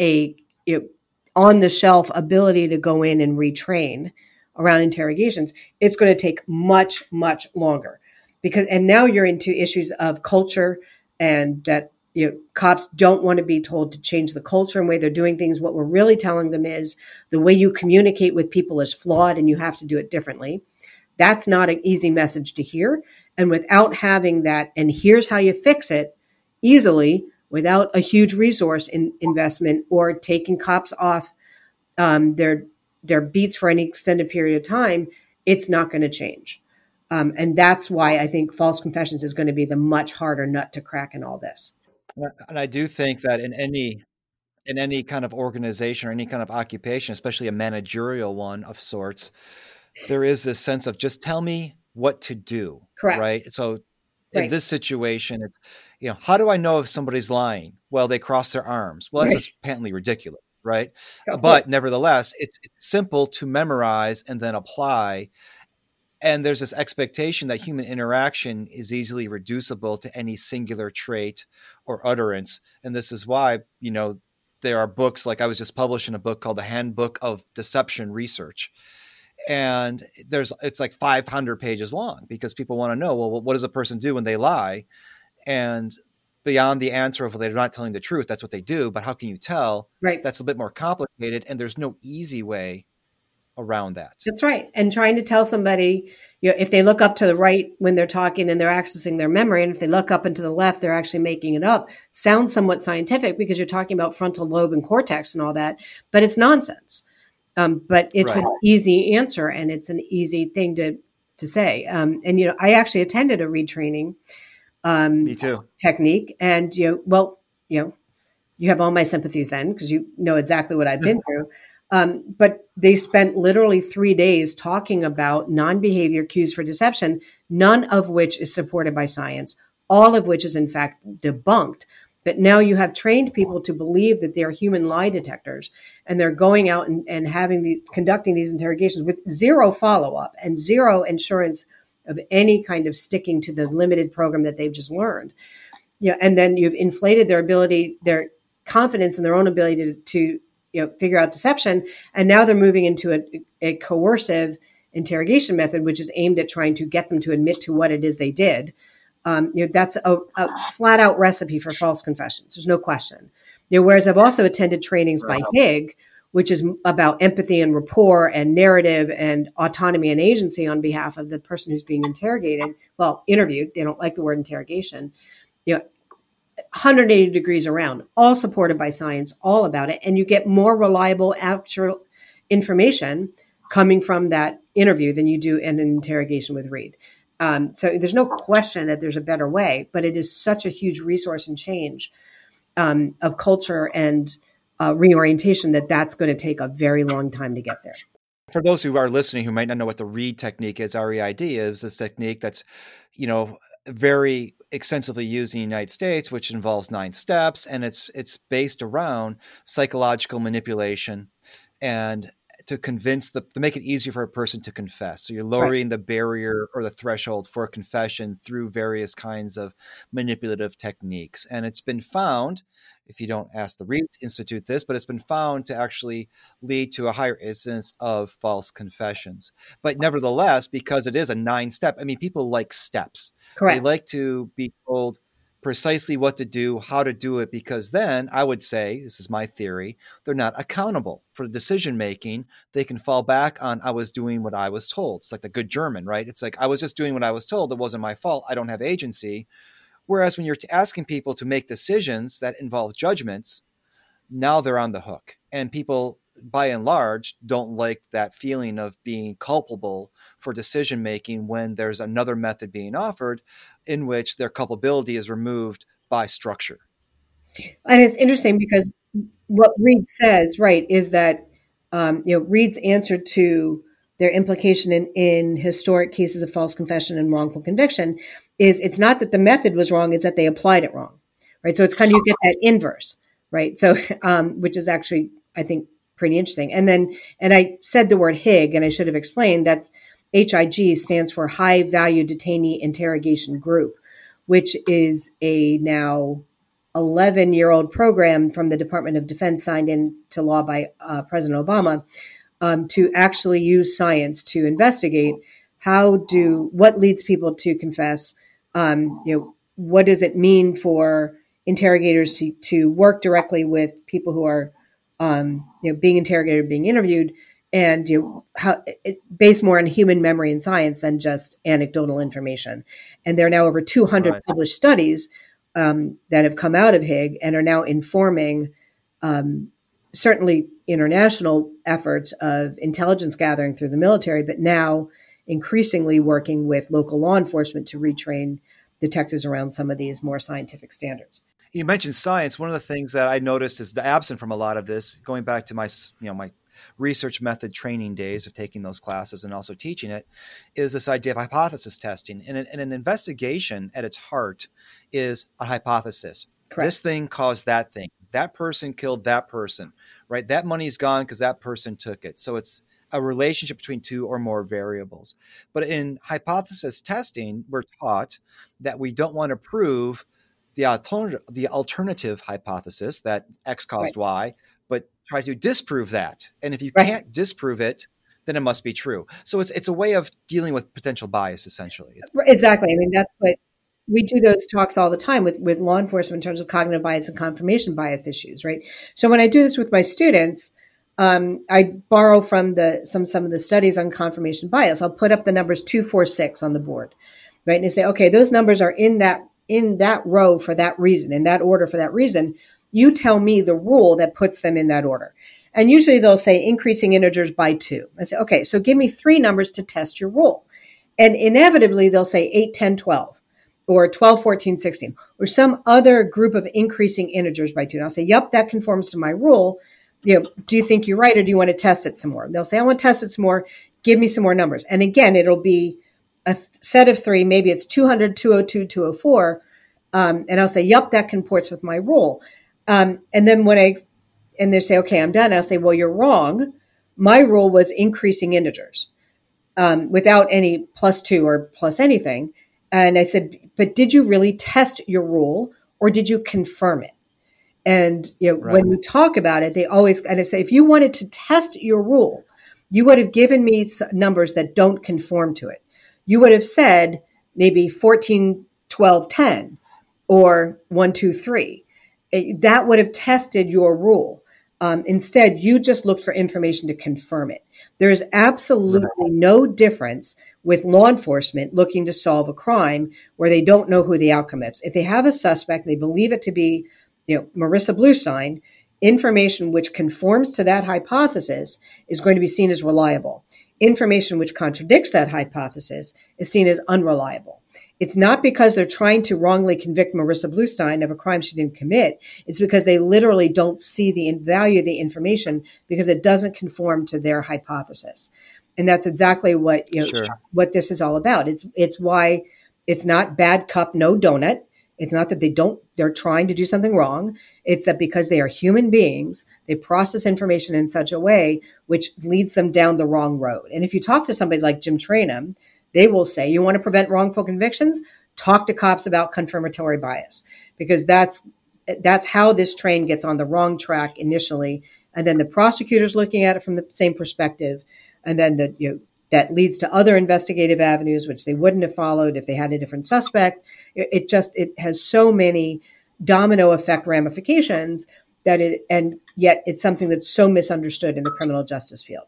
a you know, on the shelf ability to go in and retrain around interrogations, it's going to take much, much longer because and now you're into issues of culture and that you know cops don't want to be told to change the culture and way they're doing things. What we're really telling them is the way you communicate with people is flawed and you have to do it differently. That's not an easy message to hear. And without having that and here's how you fix it easily without a huge resource in investment or taking cops off um, their their beats for any extended period of time it's not going to change um, and that's why I think false confessions is going to be the much harder nut to crack in all this. And I do think that in any in any kind of organization or any kind of occupation, especially a managerial one of sorts, there is this sense of just tell me what to do. Correct. Right. So in right. this situation, you know, how do I know if somebody's lying? Well, they cross their arms. Well, that's right. just patently ridiculous. Right. But nevertheless, it's, it's simple to memorize and then apply and there's this expectation that human interaction is easily reducible to any singular trait or utterance. And this is why you know there are books like i was just publishing a book called the handbook of deception research. And there's it's like 500 pages long because people want to know well what does a person do when they lie? And beyond the answer of well, they're not telling the truth that's what they do but how can you tell? Right. That's a bit more complicated and there's no easy way around that. That's right. And trying to tell somebody, you know, if they look up to the right when they're talking, then they're accessing their memory. And if they look up and to the left, they're actually making it up. Sounds somewhat scientific because you're talking about frontal lobe and cortex and all that, but it's nonsense. Um, but it's right. an easy answer and it's an easy thing to to say. Um, and you know, I actually attended a Reid training um, Me too. technique, and you know, well, you know, you have all my sympathies then because you know exactly what I've been through. Um, but they spent literally three days talking about non behavior cues for deception, none of which is supported by science, all of which is in fact debunked. But now you have trained people to believe that they're human lie detectors, and they're going out and, and having the conducting these interrogations with zero follow up and zero insurance of any kind of sticking to the limited program that they've just learned. Yeah, and then you've inflated their ability, their confidence in their own ability to, to you know figure out deception and now they're moving into a, a coercive interrogation method which is aimed at trying to get them to admit to what it is they did. Um, you know that's a, a, flat out recipe for false confessions. There's no question. You know, whereas i've also attended trainings by hig which is about empathy and rapport and narrative and autonomy and agency on behalf of the person who's being interrogated well interviewed they don't like the word interrogation you know 180 degrees around, all supported by science, all about it. And you get more reliable actual information coming from that interview than you do in an interrogation with Reid. Um, so there's no question that there's a better way, but it is such a huge resource and change um, of culture and uh, reorientation that that's going to take a very long time to get there. For those who are listening who might not know what the REID technique is, REID is this technique that's, you know, very extensively used in the United States, which involves nine steps, and it's it's based around psychological manipulation and to convince the to make it easier for a person to confess. So you're lowering right. the barrier or the threshold for confession through various kinds of manipulative techniques. And it's been found, if you don't ask the Reid Institute this, but it's been found to actually lead to a higher incidence of false confessions. But nevertheless, because it is a nine step, I mean, people like steps. Correct. They like to be told precisely what to do, how to do it, because then I would say, this is my theory, they're not accountable for the decision making. They can fall back on, I was doing what I was told. It's like the good German, right? It's like, I was just doing what I was told. It wasn't my fault. I don't have agency. Whereas when you're asking people to make decisions that involve judgments, now they're on the hook. And people, by and large, don't like that feeling of being culpable for decision making when there's another method being offered in which their culpability is removed by structure. And it's interesting because what Reid says, right, is that um, you know Reid's answer to their implication in, in historic cases of false confession and wrongful conviction is it's not that the method was wrong; it's that they applied it wrong, right? So it's kind of you get that inverse, right? So um, which is actually I think pretty interesting. And then and I said the word HIG, and I should have explained that HIG stands for High Value Detainee Interrogation Group, which is a now 11 year old program from the Department of Defense signed into law by uh, President Obama um, to actually use science to investigate how do what leads people to confess. Um, you know, what does it mean for interrogators to to work directly with people who are um, you know being interrogated, being interviewed, and you know, how it, based more on human memory and science than just anecdotal information. And there are now over 200 right. published studies um, that have come out of HIG and are now informing um, certainly international efforts of intelligence gathering through the military, but now increasingly working with local law enforcement to retrain detectives around some of these more scientific standards. You mentioned science. One of the things that I noticed is absent from a lot of this, going back to my you know my research method training days of taking those classes and also teaching it is this idea of hypothesis testing. And an, and an investigation at its heart is a hypothesis. Correct. This thing caused that thing. That person killed that person, right? That money's gone because that person took it. So it's a relationship between two or more variables. But in hypothesis testing, we're taught that we don't want to prove the alternative, the alternative hypothesis that X caused right. Y, but try to disprove that. And if you right. can't disprove it, then it must be true. So it's it's a way of dealing with potential bias, essentially. It's- exactly. I mean, that's what we do those talks all the time with with law enforcement in terms of cognitive bias and confirmation bias issues, right? So when I do this with my students, um, I borrow from the some some of the studies on confirmation bias. I'll put up the numbers two, four, six on the board, right, and say, okay, those numbers are in that in that row for that reason, in that order for that reason. You tell me the rule that puts them in that order. And usually they'll say increasing integers by two. I say, okay, so give me three numbers to test your rule. And inevitably they'll say 8, 10, 12, or 12, 14, 16, or some other group of increasing integers by two. And I'll say, yep, that conforms to my rule. You know, do you think you're right or do you want to test it some more? They'll say, I want to test it some more. Give me some more numbers. And again, it'll be a set of three. Maybe it's 200, 202, 204. Um, and I'll say, yep, that comports with my rule. Um, and then when I, and they say, okay, I'm done, I'll say, well, you're wrong. My rule was increasing integers um, without any plus two or plus anything. And I said, but did you really test your rule or did you confirm it? And you know, right. when we talk about it, they always and I say, if you wanted to test your rule, you would have given me numbers that don't conform to it. You would have said maybe 14, 12, 10 or 1, 2, 3 it, that would have tested your rule. Um, instead, you just looked for information to confirm it. There is absolutely no difference with law enforcement looking to solve a crime where they don't know who the outcome is. If they have a suspect, they believe it to be, you know, Marissa Bluestine, information which conforms to that hypothesis is going to be seen as reliable. Information which contradicts that hypothesis is seen as unreliable. It's not because they're trying to wrongly convict Marissa Bluestine of a crime she didn't commit. It's because they literally don't see the value of the information because it doesn't conform to their hypothesis. And that's exactly what you know sure. what this is all about. It's it's why it's not bad cup no donut. It's not that they don't they're trying to do something wrong. It's that because they are human beings, they process information in such a way which leads them down the wrong road. And if you talk to somebody like Jim Trainum, they will say, you want to prevent wrongful convictions? Talk to cops about confirmatory bias because that's that's how this train gets on the wrong track initially, and then the prosecutor's looking at it from the same perspective, and then the you know, that leads to other investigative avenues which they wouldn't have followed if they had a different suspect. It, it just it has so many domino effect ramifications that it and yet it's something that's so misunderstood in the criminal justice field.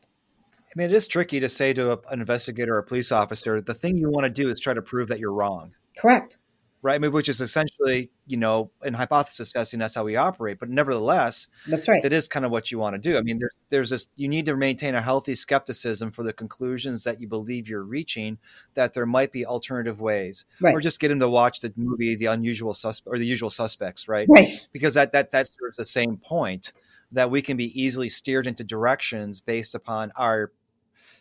I mean, it is tricky to say to a, an investigator or a police officer, the thing you want to do is try to prove that you're wrong. Correct right? I mean, which is essentially, you know, in hypothesis testing, that's how we operate. But nevertheless, that's right. That is kind of what you want to do. I mean, there's there's this. You need to maintain a healthy skepticism for the conclusions that you believe you're reaching. That there might be alternative ways, right. or just get him to watch the movie The Unusual Suspect or The Usual Suspects, right? Right. Because that that that serves the same point that we can be easily steered into directions based upon our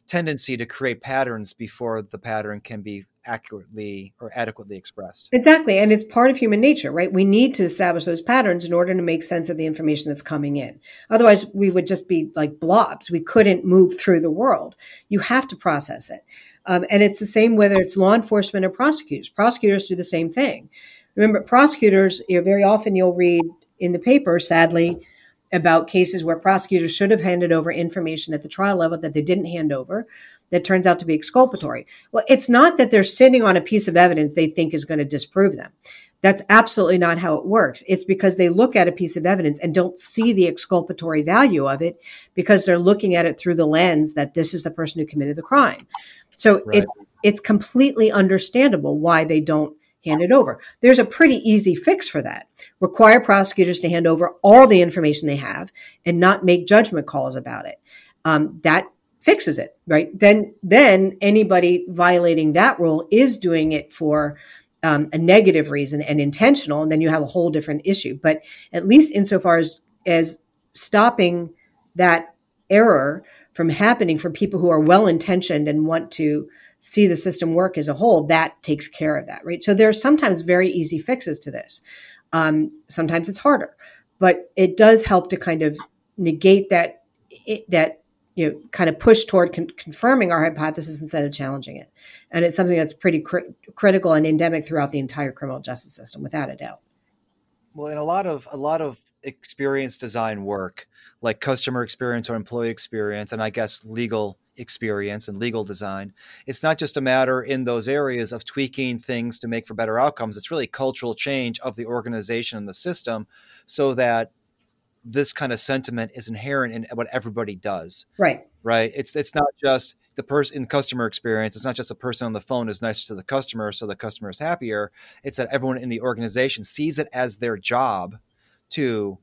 tendency to create patterns before the pattern can be accurately or adequately expressed. Exactly. And it's part of human nature, right? We need to establish those patterns in order to make sense of the information that's coming in. Otherwise, we would just be like blobs. We couldn't move through the world. You have to process it. Um, and it's the same whether it's law enforcement or prosecutors. Prosecutors do the same thing. Remember, prosecutors, you know, very often you'll read in the paper, sadly, about cases where prosecutors should have handed over information at the trial level that they didn't hand over that turns out to be exculpatory. Well, it's not that they're sitting on a piece of evidence they think is going to disprove them. That's absolutely not how it works. It's because they look at a piece of evidence and don't see the exculpatory value of it because they're looking at it through the lens that this is the person who committed the crime. So right. it's it's completely understandable why they don't hand it over. There's a pretty easy fix for that. Require prosecutors to hand over all the information they have and not make judgment calls about it. Um, that fixes it, right? Then, then anybody violating that rule is doing it for um, a negative reason and intentional, and then you have a whole different issue. But at least insofar as as stopping that error from happening for people who are well intentioned and want to see the system work as a whole, that takes care of that, right? So there are sometimes very easy fixes to this. Um, sometimes it's harder, but it does help to kind of negate that it, that you know kind of push toward con- confirming our hypothesis instead of challenging it. And it's something that's pretty cr- critical and endemic throughout the entire criminal justice system, without a doubt. Well, in a lot of a lot of experience design work, like customer experience or employee experience, and I guess legal experience and legal design. It's not just a matter in those areas of tweaking things to make for better outcomes. It's really cultural change of the organization and the system so that this kind of sentiment is inherent in what everybody does. Right. Right. It's it's not just the person in customer experience. It's not just the person on the phone is nicer to the customer, so the customer is happier. It's that everyone in the organization sees it as their job to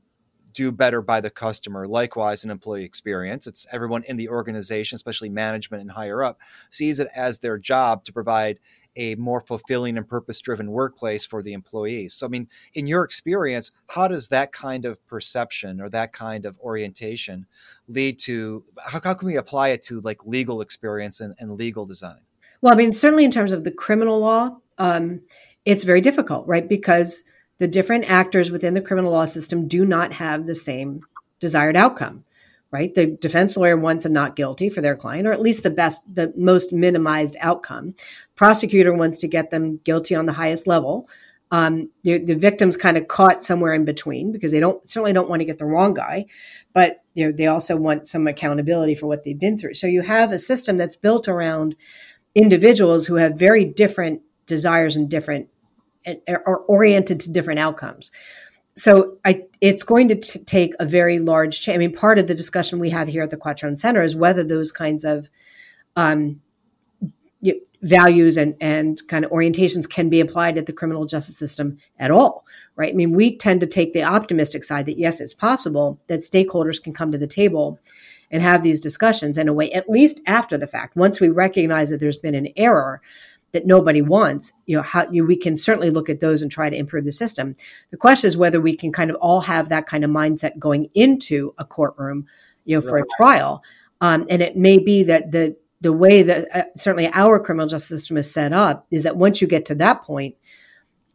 do better by the customer. Likewise, an employee experience. It's everyone in the organization, especially management and higher up, sees it as their job to provide a more fulfilling and purpose driven workplace for the employees. So, I mean, in your experience, how does that kind of perception or that kind of orientation lead to how, how can we apply it to like legal experience and, and legal design? Well, I mean, certainly in terms of the criminal law, um, it's very difficult, right? Because the different actors within the criminal law system do not have the same desired outcome right? The defense lawyer wants a not guilty for their client or at least the best the most minimized outcome. Prosecutor wants to get them guilty on the highest level. Um, the, the victim's kind of caught somewhere in between because they don't certainly don't want to get the wrong guy but you know they also want some accountability for what they've been through. So you have a system that's built around individuals who have very different desires and different are oriented to different outcomes. So I, it's going to t- take a very large change. I mean, part of the discussion we have here at the Quattrone Center is whether those kinds of um, values and, and kind of orientations can be applied at the criminal justice system at all, right? I mean, we tend to take the optimistic side that yes, it's possible that stakeholders can come to the table and have these discussions in a way, at least after the fact. Once we recognize that there's been an error, that nobody wants, you know, how you, we can certainly look at those and try to improve the system. The question is whether we can kind of all have that kind of mindset going into a courtroom, you know, for a trial. Um, and it may be that the the way that uh, certainly our criminal justice system is set up is that once you get to that point,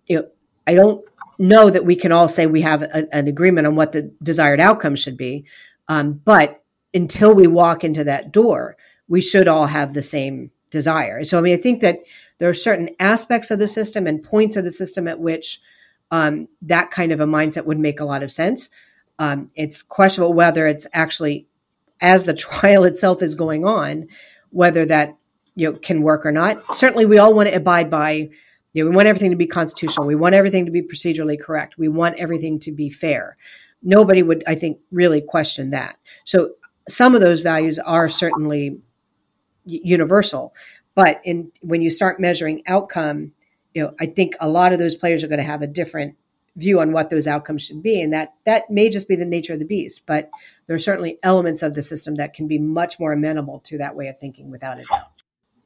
you know, I don't know that we can all say we have a, an agreement on what the desired outcome should be, um, but until we walk into that door, we should all have the same desire. So, I mean, I think that there are certain aspects of the system and points of the system at which um, that kind of a mindset would make a lot of sense. Um, it's questionable whether it's actually, as the trial itself is going on, whether that you know can work or not. Certainly, we all want to abide by. You know, we want everything to be constitutional. We want everything to be procedurally correct. We want everything to be fair. Nobody would, I think, really question that. So some of those values are certainly universal, but in when you start measuring outcome, you know, I think a lot of those players are going to have a different view on what those outcomes should be, and that that may just be the nature of the beast. But there are certainly elements of the system that can be much more amenable to that way of thinking, without a doubt.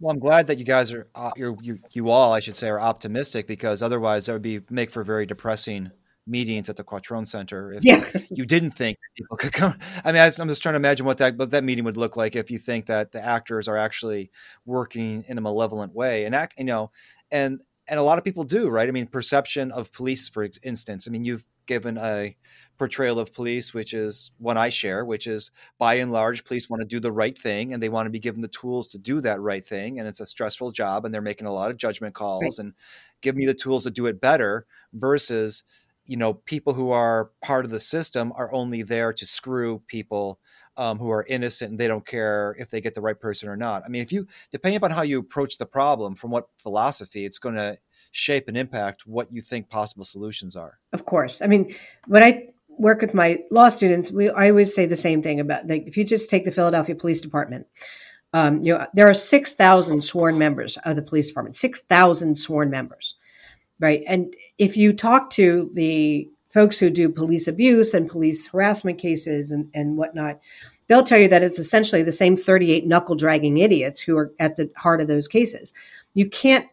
Well, I'm glad that you guys are, uh, you you all, I should say, are optimistic because otherwise that would be make for very depressing meetings at the Quattrone Center. If yeah. you didn't think people could come, I mean, I'm just trying to imagine what that what that meeting would look like if you think that the actors are actually working in a malevolent way, and act, you know, and and a lot of people do, right? I mean, perception of police, for instance. I mean, you've given a portrayal of police, which is one I share, which is by and large, police want to do the right thing and they want to be given the tools to do that right thing. And it's a stressful job and they're making a lot of judgment calls right. and give me the tools to do it better versus, you know, people who are part of the system are only there to screw people um, who are innocent and they don't care if they get the right person or not. I mean, if you, depending upon how you approach the problem, from what philosophy, it's going to shape and impact what you think possible solutions are. Of course. I mean, when I work with my law students, we I always say the same thing about like if you just take the Philadelphia Police Department, um, you know there are six thousand sworn members of the police department, six thousand sworn members, right? And if you talk to the folks who do police abuse and police harassment cases and, and whatnot, they'll tell you that it's essentially the same 38 knuckle dragging idiots who are at the heart of those cases. You can't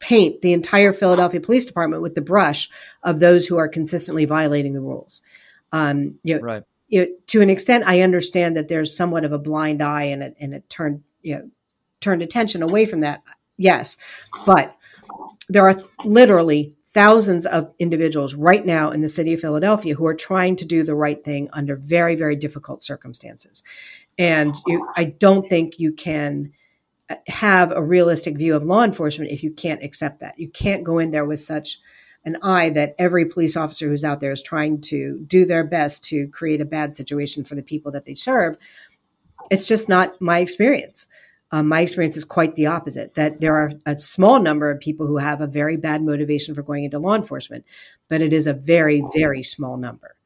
paint the entire Philadelphia Police Department with the brush of those who are consistently violating the rules. Um, you know, right. You know, to an extent, I understand that there's somewhat of a blind eye and it, and it turned you know turned attention away from that. Yes, but there are literally thousands of individuals right now in the city of Philadelphia who are trying to do the right thing under very very difficult circumstances, and you, I don't think you can uh, have a realistic view of law enforcement if you can't accept that. You can't go in there with such an eye that every police officer who's out there is trying to do their best to create a bad situation for the people that they serve. It's just not my experience. Um, my experience is quite the opposite that there are a small number of people who have a very bad motivation for going into law enforcement, but it is a very, very small number.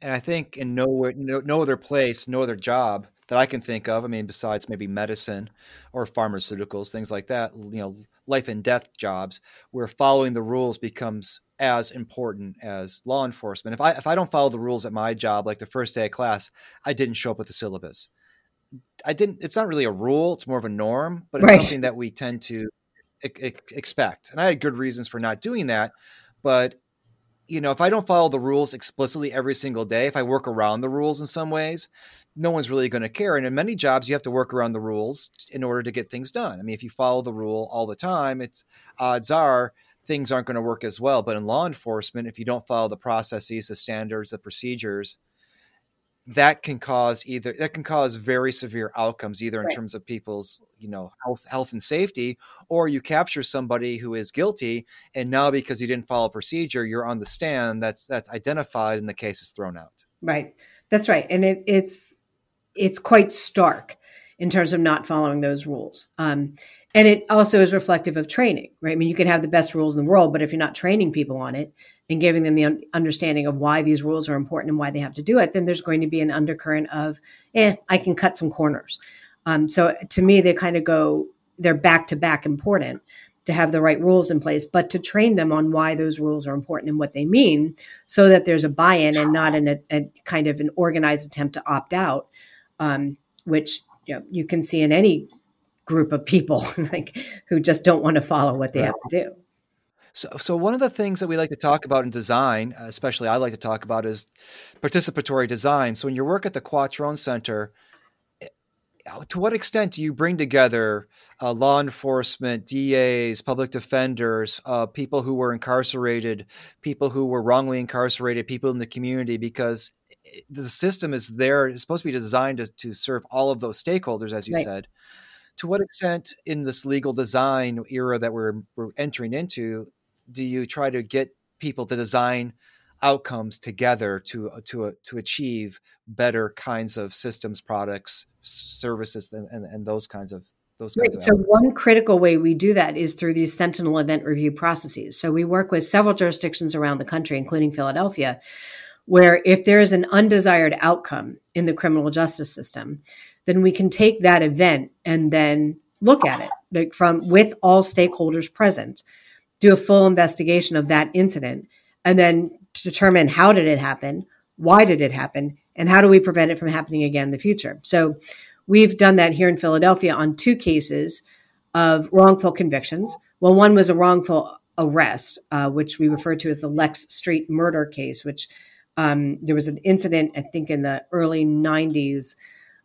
And I think in no, no, no other place, no other job, that I can think of. I mean, besides maybe medicine or pharmaceuticals, things like that, you know, life and death jobs, where following the rules becomes as important as law enforcement. If I if I don't follow the rules at my job, like the first day of class, I didn't show up with the syllabus. I didn't. It's not really a rule; it's more of a norm, but it's right. something that we tend to expect. And I had good reasons for not doing that, but you know, if I don't follow the rules explicitly every single day, if I work around the rules in some ways, no one's really going to care. And in many jobs, you have to work around the rules in order to get things done. I mean, if you follow the rule all the time, it's odds are things aren't going to work as well. But in law enforcement, if you don't follow the processes, the standards, the procedures, that can cause either that can cause very severe outcomes either in right. terms of people's you know health health and safety or you capture somebody who is guilty and now because you didn't follow procedure you're on the stand that's that's identified and the case is thrown out. Right. That's right and it, it's it's quite stark in terms of not following those rules. Um, and it also is reflective of training right? I mean you can have the best rules in the world but if you're not training people on it and giving them the understanding of why these rules are important and why they have to do it, then there's going to be an undercurrent of, eh, I can cut some corners. Um, so to me, they kind of go, they're back to back important to have the right rules in place, but to train them on why those rules are important and what they mean so that there's a buy in and not an, a, a, kind of an organized attempt to opt out, um, which you, know, you can see in any group of people like who just don't want to follow what they have to do. So, so one of the things that we like to talk about in design, especially I like to talk about, is participatory design. So, when you work at the Quattrone Center, eh, to what extent do you bring together uh, law enforcement, DAs, public defenders, uh, people who were incarcerated, people who were wrongly incarcerated, people in the community? Because eh, the system is there, it's supposed to be designed to, to serve all of those stakeholders, as you right. said. To what extent, in this legal design era that we're, we're entering into, do you try to get people to design outcomes together to uh, to uh, to achieve better kinds of systems, products, services, and, and, and those kinds of those kinds right. So one critical way we do that is through these sentinel event review processes. So we work with several jurisdictions around the country, including Philadelphia, where if there is an undesired outcome in the criminal justice system, then we can take that event and then look at it like from with all stakeholders present, do a full investigation of that incident, and then determine how did it happen, why did it happen, and how do we prevent it from happening again in the future. So we've done that here in Philadelphia on two cases of wrongful convictions. Well, one was a wrongful arrest, uh, which we refer to as the Lex Street murder case, which um, there was an incident, I think, in the early 90s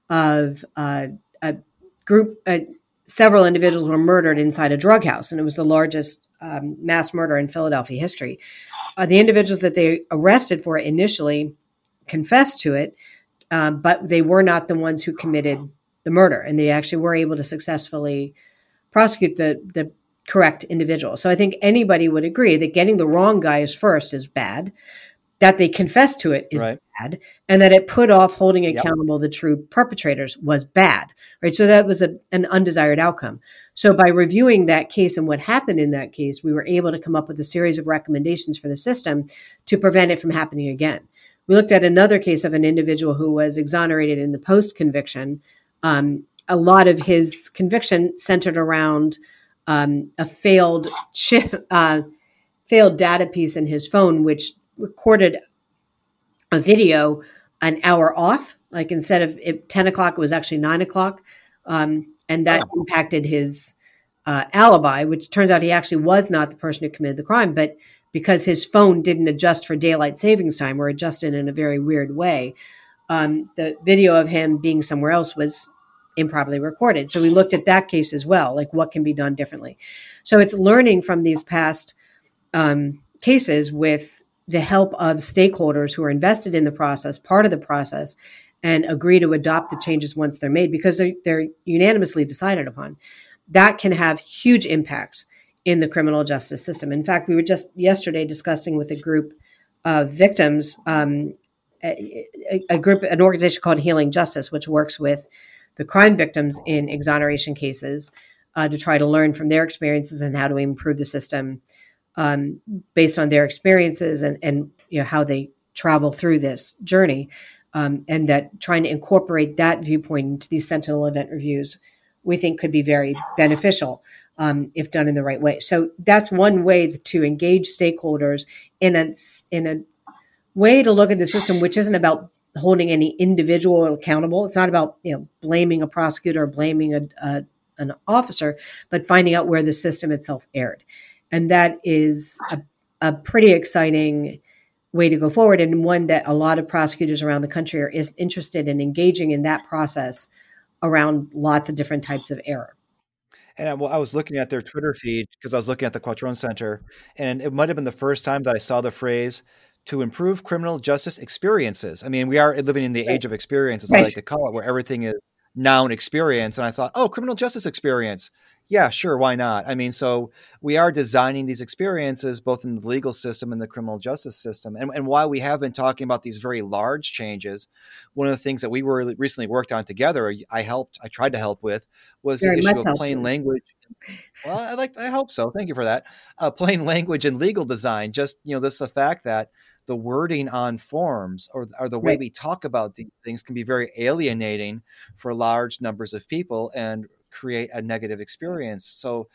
of uh, a group, uh, several individuals were murdered inside a drug house, and it was the largest um, mass murder in Philadelphia history. Uh, the individuals that they arrested for initially confessed to it, um, but they were not the ones who committed the murder, and they actually were able to successfully prosecute the the correct individual. So I think anybody would agree that getting the wrong guys first is bad that they confessed to it is right. bad and that it put off holding accountable yep. the true perpetrators was bad right so that was a, an undesired outcome so by reviewing that case and what happened in that case we were able to come up with a series of recommendations for the system to prevent it from happening again we looked at another case of an individual who was exonerated in the post conviction um, a lot of his conviction centered around um, a failed chip, uh, failed data piece in his phone which recorded a video an hour off. Like instead of it, 10 o'clock, it was actually nine o'clock. Um, and that oh. impacted his uh, alibi, which turns out he actually was not the person who committed the crime. But because his phone didn't adjust for daylight savings time or adjusted in a very weird way, um, the video of him being somewhere else was improperly recorded. So we looked at that case as well, like what can be done differently. So it's learning from these past um, cases with the help of stakeholders who are invested in the process, part of the process, and agree to adopt the changes once they're made because they're, they're unanimously decided upon. That can have huge impacts in the criminal justice system. In fact, we were just yesterday discussing with a group of victims, um, a, a, group, an organization called Healing Justice, which works with the crime victims in exoneration cases uh, to try to learn from their experiences and how to improve the system um, based on their experiences and, and you know how they travel through this journey, um, and that trying to incorporate that viewpoint into these Sentinel event reviews, we think could be very beneficial um, if done in the right way. So that's one way to engage stakeholders in a in a way to look at the system, which isn't about holding any individual accountable. It's not about you know blaming a prosecutor or blaming a, a an officer, but finding out where the system itself erred. And that is a, a pretty exciting way to go forward and one that a lot of prosecutors around the country are is interested in engaging in that process around lots of different types of error. And I, well, I was looking at their Twitter feed because I was looking at the Quattrone Center, and it might have been the first time that I saw the phrase "to improve criminal justice experiences." I mean, we are living in the age of experiences, right. I like to call it, where everything is noun experience. And I thought, oh, criminal justice experience yeah, sure, why not? I mean, so we are designing these experiences both in the legal system and the criminal justice system. And, and while we have been talking about these very large changes, one of the things that we were recently worked on together, I helped, I tried to help with, was very the issue of plain language. Well, I like, I hope so. Thank you for that. Uh, plain language and legal design. Just you know, this the fact that the wording on forms or, or the way right. we talk about these things can be very alienating for large numbers of people and create a negative experience. So,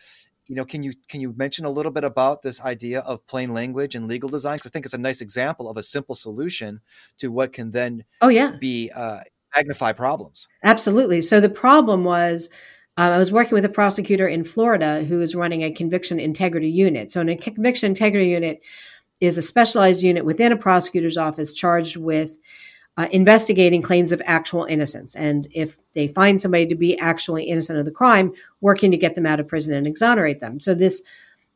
you know, can you can you mention a little bit about this idea of plain language and legal design? Because I think it's a nice example of a simple solution to what can then oh yeah be uh, magnify problems. Absolutely. So the problem was. Uh, I was working with a prosecutor in Florida who was running a conviction integrity unit. So, in a conviction integrity unit is a specialized unit within a prosecutor's office charged with uh, investigating claims of actual innocence. And if they find somebody to be actually innocent of the crime, working to get them out of prison and exonerate them. So this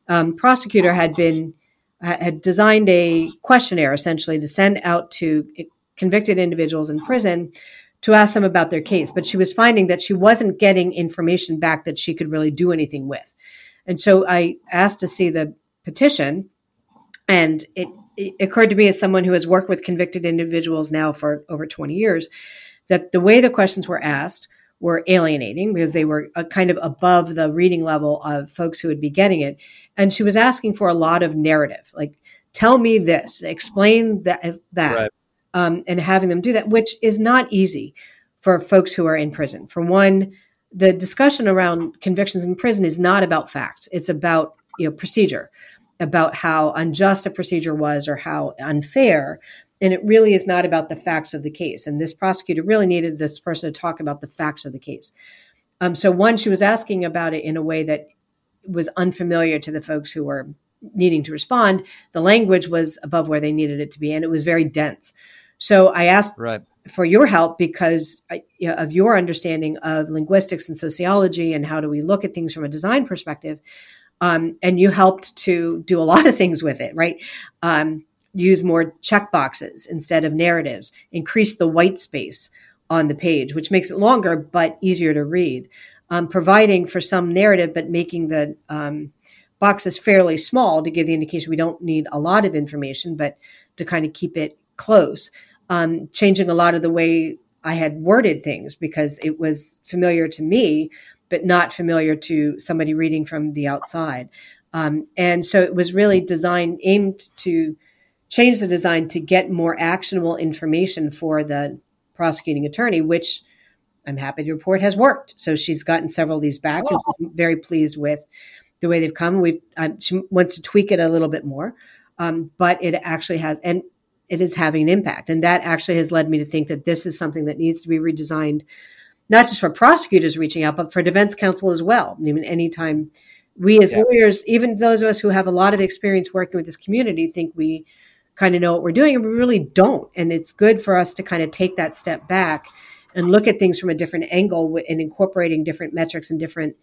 um, prosecutor had been had designed a questionnaire essentially to send out to convicted individuals in prison to ask them about their case. But she was finding that she wasn't getting information back that she could really do anything with. And so I asked to see the petition, and it it occurred to me as someone who has worked with convicted individuals now for over 20 years that the way the questions were asked were alienating because they were uh, kind of above the reading level of folks who would be getting it. And she was asking for a lot of narrative, like, tell me this, explain that, that, right. um, and having them do that, which is not easy for folks who are in prison. For one, the discussion around convictions in prison is not about facts; it's about you know procedure, about how unjust a procedure was or how unfair. And it really is not about the facts of the case. And this prosecutor really needed this person to talk about the facts of the case. Um, so, one, she was asking about it in a way that was unfamiliar to the folks who were needing to respond. The language was above where they needed it to be, and it was very dense. So I asked right. for your help because you know, of your understanding of linguistics and sociology and how do we look at things from a design perspective. Um, and you helped to do a lot of things with it, right? Um, use more check boxes instead of narratives, increase the white space on the page, which makes it longer but easier to read. Um, providing for some narrative, but making the um, boxes fairly small to give the indication we don't need a lot of information, but to kind of keep it close. Um, changing a lot of the way I had worded things because it was familiar to me, but not familiar to somebody reading from the outside. Um, and so it was really designed, aimed to change the design to get more actionable information for the prosecuting attorney, which I'm happy to report has worked. So she's gotten several of these back, oh. and she's very pleased with the way they've come. We've um, she wants to tweak it a little bit more, um, but it actually has, and it is having an impact, and that actually has led me to think that this is something that needs to be redesigned, not just for prosecutors reaching out, but for defense counsel as well. I mean, anytime we as yeah. lawyers, even those of us who have a lot of experience working with this community, think we kind of know what we're doing, and we really don't. And it's good for us to kind of take that step back and look at things from a different angle and incorporating different metrics and different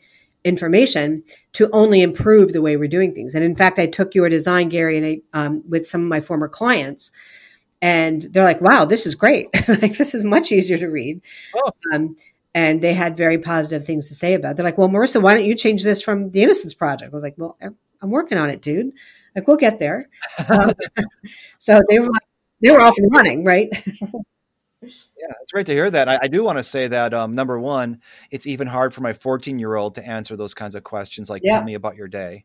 information to only improve the way we're doing things. And in fact, I took your design, Gary, and I, um, with some of my former clients, and they're like, "Wow, this is great! like this is much easier to read." Oh. Um, and they had very positive things to say about. it. They're like, "Well, Marissa, why don't you change this from the Innocence Project?" I was like, "Well, I'm working on it, dude." Like we'll get there. Um, so they were like, they were off and running, right? yeah, it's great to hear that. I, I do want to say that um, number one, it's even hard for my 14 year old to answer those kinds of questions, like yeah. "Tell me about your day."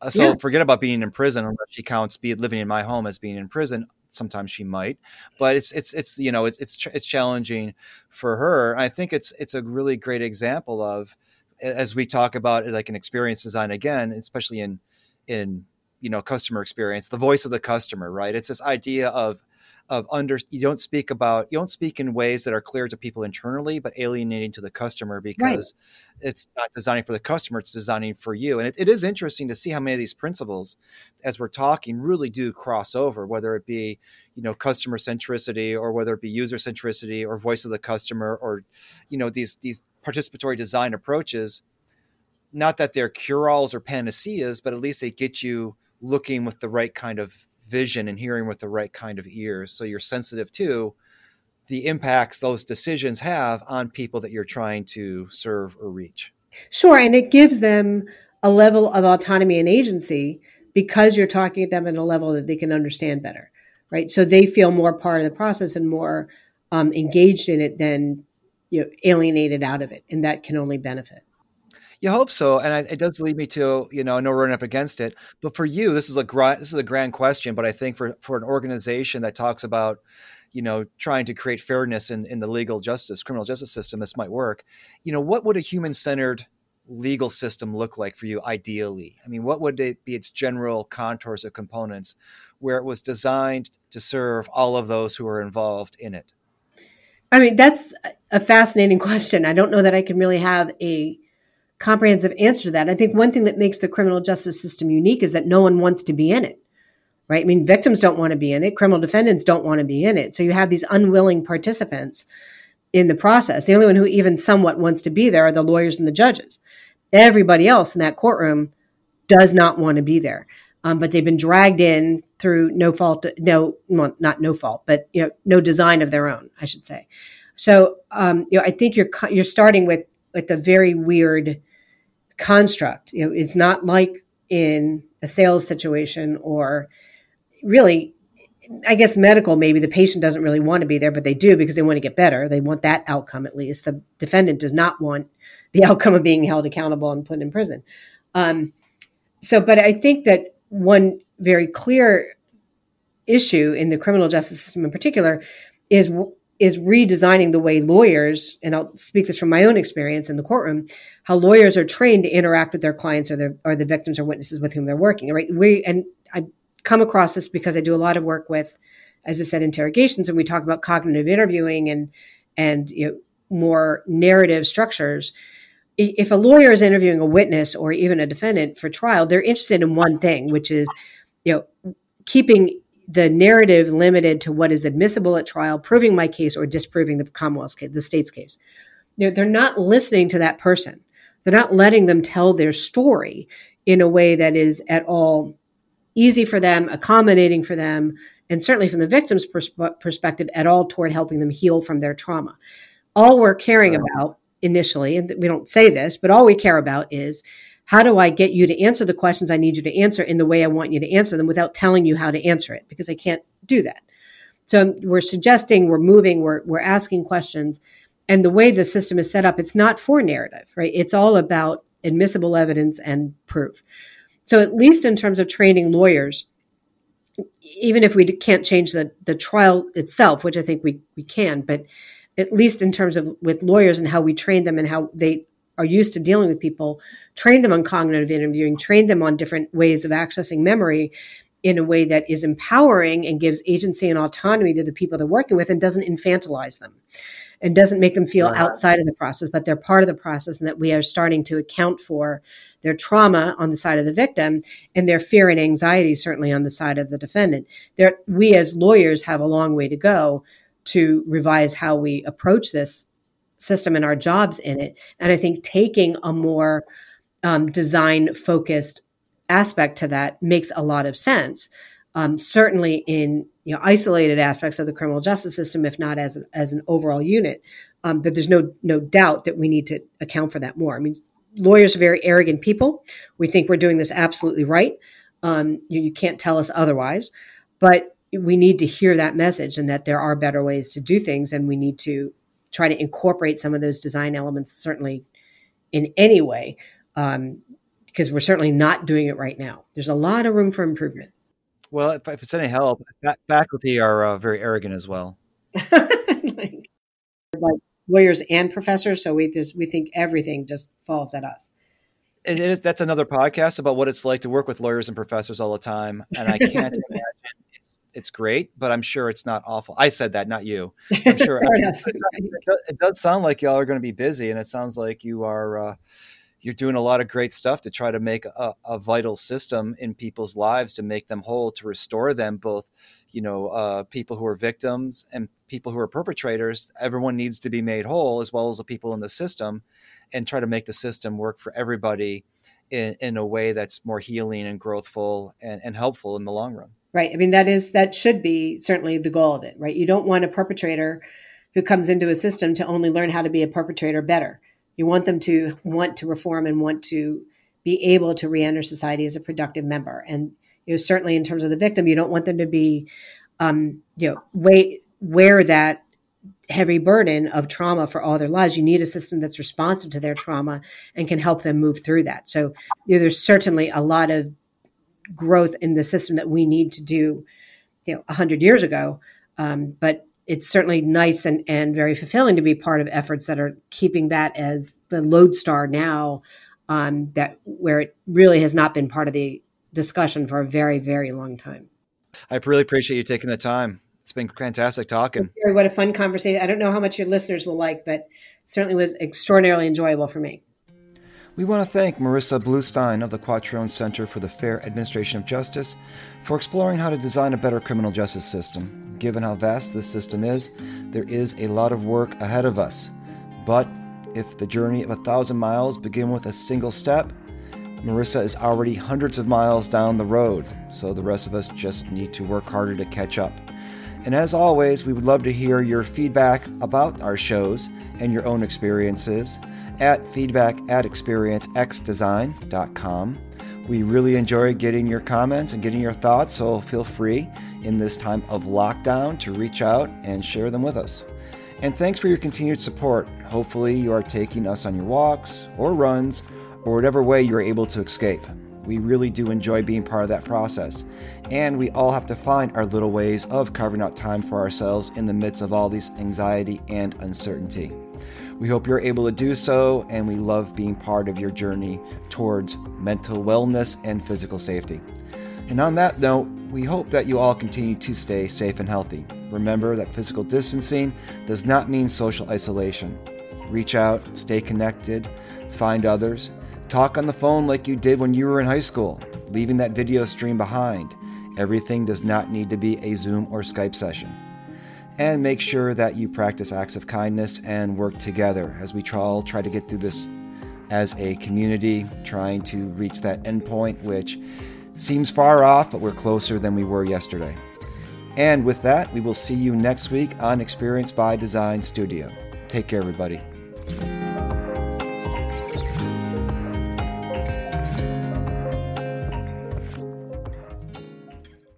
Uh, so yeah. forget about being in prison, unless she counts be living in my home as being in prison. Sometimes she might, but it's it's it's you know it's it's it's challenging for her. I think it's it's a really great example of as we talk about like an experience design again, especially in in you know customer experience the voice of the customer right it's this idea of of under you don't speak about you don't speak in ways that are clear to people internally but alienating to the customer because right. it's not designing for the customer it's designing for you and it, it is interesting to see how many of these principles as we're talking really do cross over whether it be you know customer centricity or whether it be user centricity or voice of the customer or you know these these participatory design approaches not that they're cure-alls or panaceas but at least they get you looking with the right kind of vision and hearing with the right kind of ears. So you're sensitive to the impacts those decisions have on people that you're trying to serve or reach. Sure. And it gives them a level of autonomy and agency because you're talking to them at a level that they can understand better. Right. So they feel more part of the process and more um, engaged in it than you know, alienated out of it. And that can only benefit. You hope so, and I, it does lead me to you know we're running up against it, but for you, this is a this is a grand question. But I think for for an organization that talks about you know trying to create fairness in in the legal justice criminal justice system, this might work. You know, what would a human centered legal system look like for you ideally? I mean, what would it be its general contours or components where it was designed to serve all of those who are involved in it? I mean, that's a fascinating question. I don't know that I can really have a comprehensive answer to that. I think one thing that makes the criminal justice system unique is that no one wants to be in it. Right? I mean, victims don't want to be in it, criminal defendants don't want to be in it. So you have these unwilling participants in the process. The only one who even somewhat wants to be there are the lawyers and the judges. Everybody else in that courtroom does not want to be there. Um, but they've been dragged in through no fault, no, well, not no fault, but you know, no design of their own, I should say. So, um, you know, I think you're you're starting with with a very weird construct. You know, it's not like in a sales situation or really I guess medical, maybe the patient doesn't really want to be there, but they do because they want to get better. They want that outcome at least. The defendant does not want the outcome of being held accountable and put in prison. Um, so, but I think that one very clear issue in the criminal justice system in particular is is redesigning the way lawyers, and I'll speak this from my own experience in the courtroom, how lawyers are trained to interact with their clients or their or the victims or witnesses with whom they're working. Right? We and I come across this because I do a lot of work with, as I said, interrogations, and we talk about cognitive interviewing and and you know more narrative structures. If a lawyer is interviewing a witness or even a defendant for trial, they're interested in one thing, which is, you know, keeping the narrative limited to what is admissible at trial, proving my case or disproving the Commonwealth's case, the state's case. You know, they're not listening to that person. They're not letting them tell their story in a way that is at all easy for them, accommodating for them, and certainly from the victim's pers- perspective, at all toward helping them heal from their trauma. All we're caring about initially, and we don't say this, but all we care about is how do I get you to answer the questions I need you to answer in the way I want you to answer them without telling you how to answer it? Because I can't do that. So we're suggesting, we're moving, we're, we're asking questions. And the way the system is set up, it's not for narrative, right? It's all about admissible evidence and proof. So at least in terms of training lawyers, even if we can't change the, the trial itself, which I think we, we can, but at least in terms of with lawyers and how we train them and how they are used to dealing with people, train them on cognitive interviewing, train them on different ways of accessing memory in a way that is empowering and gives agency and autonomy to the people they're working with and doesn't infantilize them and doesn't make them feel uh-huh. outside of the process, but they're part of the process and that we are starting to account for their trauma on the side of the victim and their fear and anxiety certainly on the side of the defendant. There, we as lawyers have a long way to go to revise how we approach this system and our jobs in it. And I think taking a more um, design focused aspect to that makes a lot of sense. Um, certainly in you know isolated aspects of the criminal justice system, if not as as an overall unit. Um, but there's no no doubt that we need to account for that more. I mean, lawyers are very arrogant people. We think we're doing this absolutely right. Um, you, you can't tell us otherwise. But we need to hear that message and that there are better ways to do things, and we need to try to incorporate some of those design elements certainly in any way um, because we're certainly not doing it right now. There's a lot of room for improvement. Well if, if it's any help faculty are uh, very arrogant as well. Like, like, lawyers and professors so we just we think everything just falls at us. It is that's another podcast about what it's like to work with lawyers and professors all the time and i can't imagine it's great, but I'm sure it's not awful. I said that, not you. I'm sure. I mean, it, does, it, does, sound like y'all are going to be busy, and it sounds like you are. Uh, you're doing a lot of great stuff to try to make a, a, vital system in people's lives to make them whole, to restore them, both, you know, uh, people who are victims and people who are perpetrators. Everyone needs to be made whole, as well as the people in the system, and try to make the system work for everybody in, in a way that's more healing and growthful and, and helpful in the long run. Right. I mean, that is, that should be certainly the goal of it, right? You don't want a perpetrator who comes into a system to only learn how to be a perpetrator better. You want them to want to reform and want to be able to reenter society as a productive member. And you know, certainly in terms of the victim, you don't want them to be, um, you know, wait, wear that heavy burden of trauma for all their lives. You need a system that's responsive to their trauma and can help them move through that. So you know, there's certainly a lot of growth in the system that we need to do, you know, hundred years ago. Um, but it's certainly nice and, and very fulfilling to be part of efforts that are keeping that as the lodestar now, um, that where it really has not been part of the discussion for a very, very long time. I really appreciate you taking the time. It's been fantastic talking. What a fun conversation. I don't know how much your listeners will like, but certainly was extraordinarily enjoyable for me. We want to thank Marissa Bluestine of the Quattrone Center for the Fair Administration of Justice for exploring how to design a better criminal justice system. Given how vast this system is, there is a lot of work ahead of us. But if the journey of a thousand miles begin with a single step, Marissa is already hundreds of miles down the road, so the rest of us just need to work harder to catch up. And as always, we would love to hear your feedback about our shows and your own experiences at feedback at experiencexdesign.com We really enjoy getting your comments and getting your thoughts, so feel free in this time of lockdown to reach out and share them with us. And thanks for your continued support. Hopefully, you are taking us on your walks or runs or whatever way you're able to escape. We really do enjoy being part of that process. And we all have to find our little ways of carving out time for ourselves in the midst of all this anxiety and uncertainty. We hope you're able to do so, and we love being part of your journey towards mental wellness and physical safety. And on that note, we hope that you all continue to stay safe and healthy. Remember that physical distancing does not mean social isolation. Reach out, stay connected, find others, talk on the phone like you did when you were in high school, leaving that video stream behind. Everything does not need to be a Zoom or Skype session. And make sure that you practice acts of kindness and work together as we all try to get through this as a community, trying to reach that endpoint, which seems far off, but we're closer than we were yesterday. And with that, we will see you next week on Experience by Design Studio. Take care, everybody.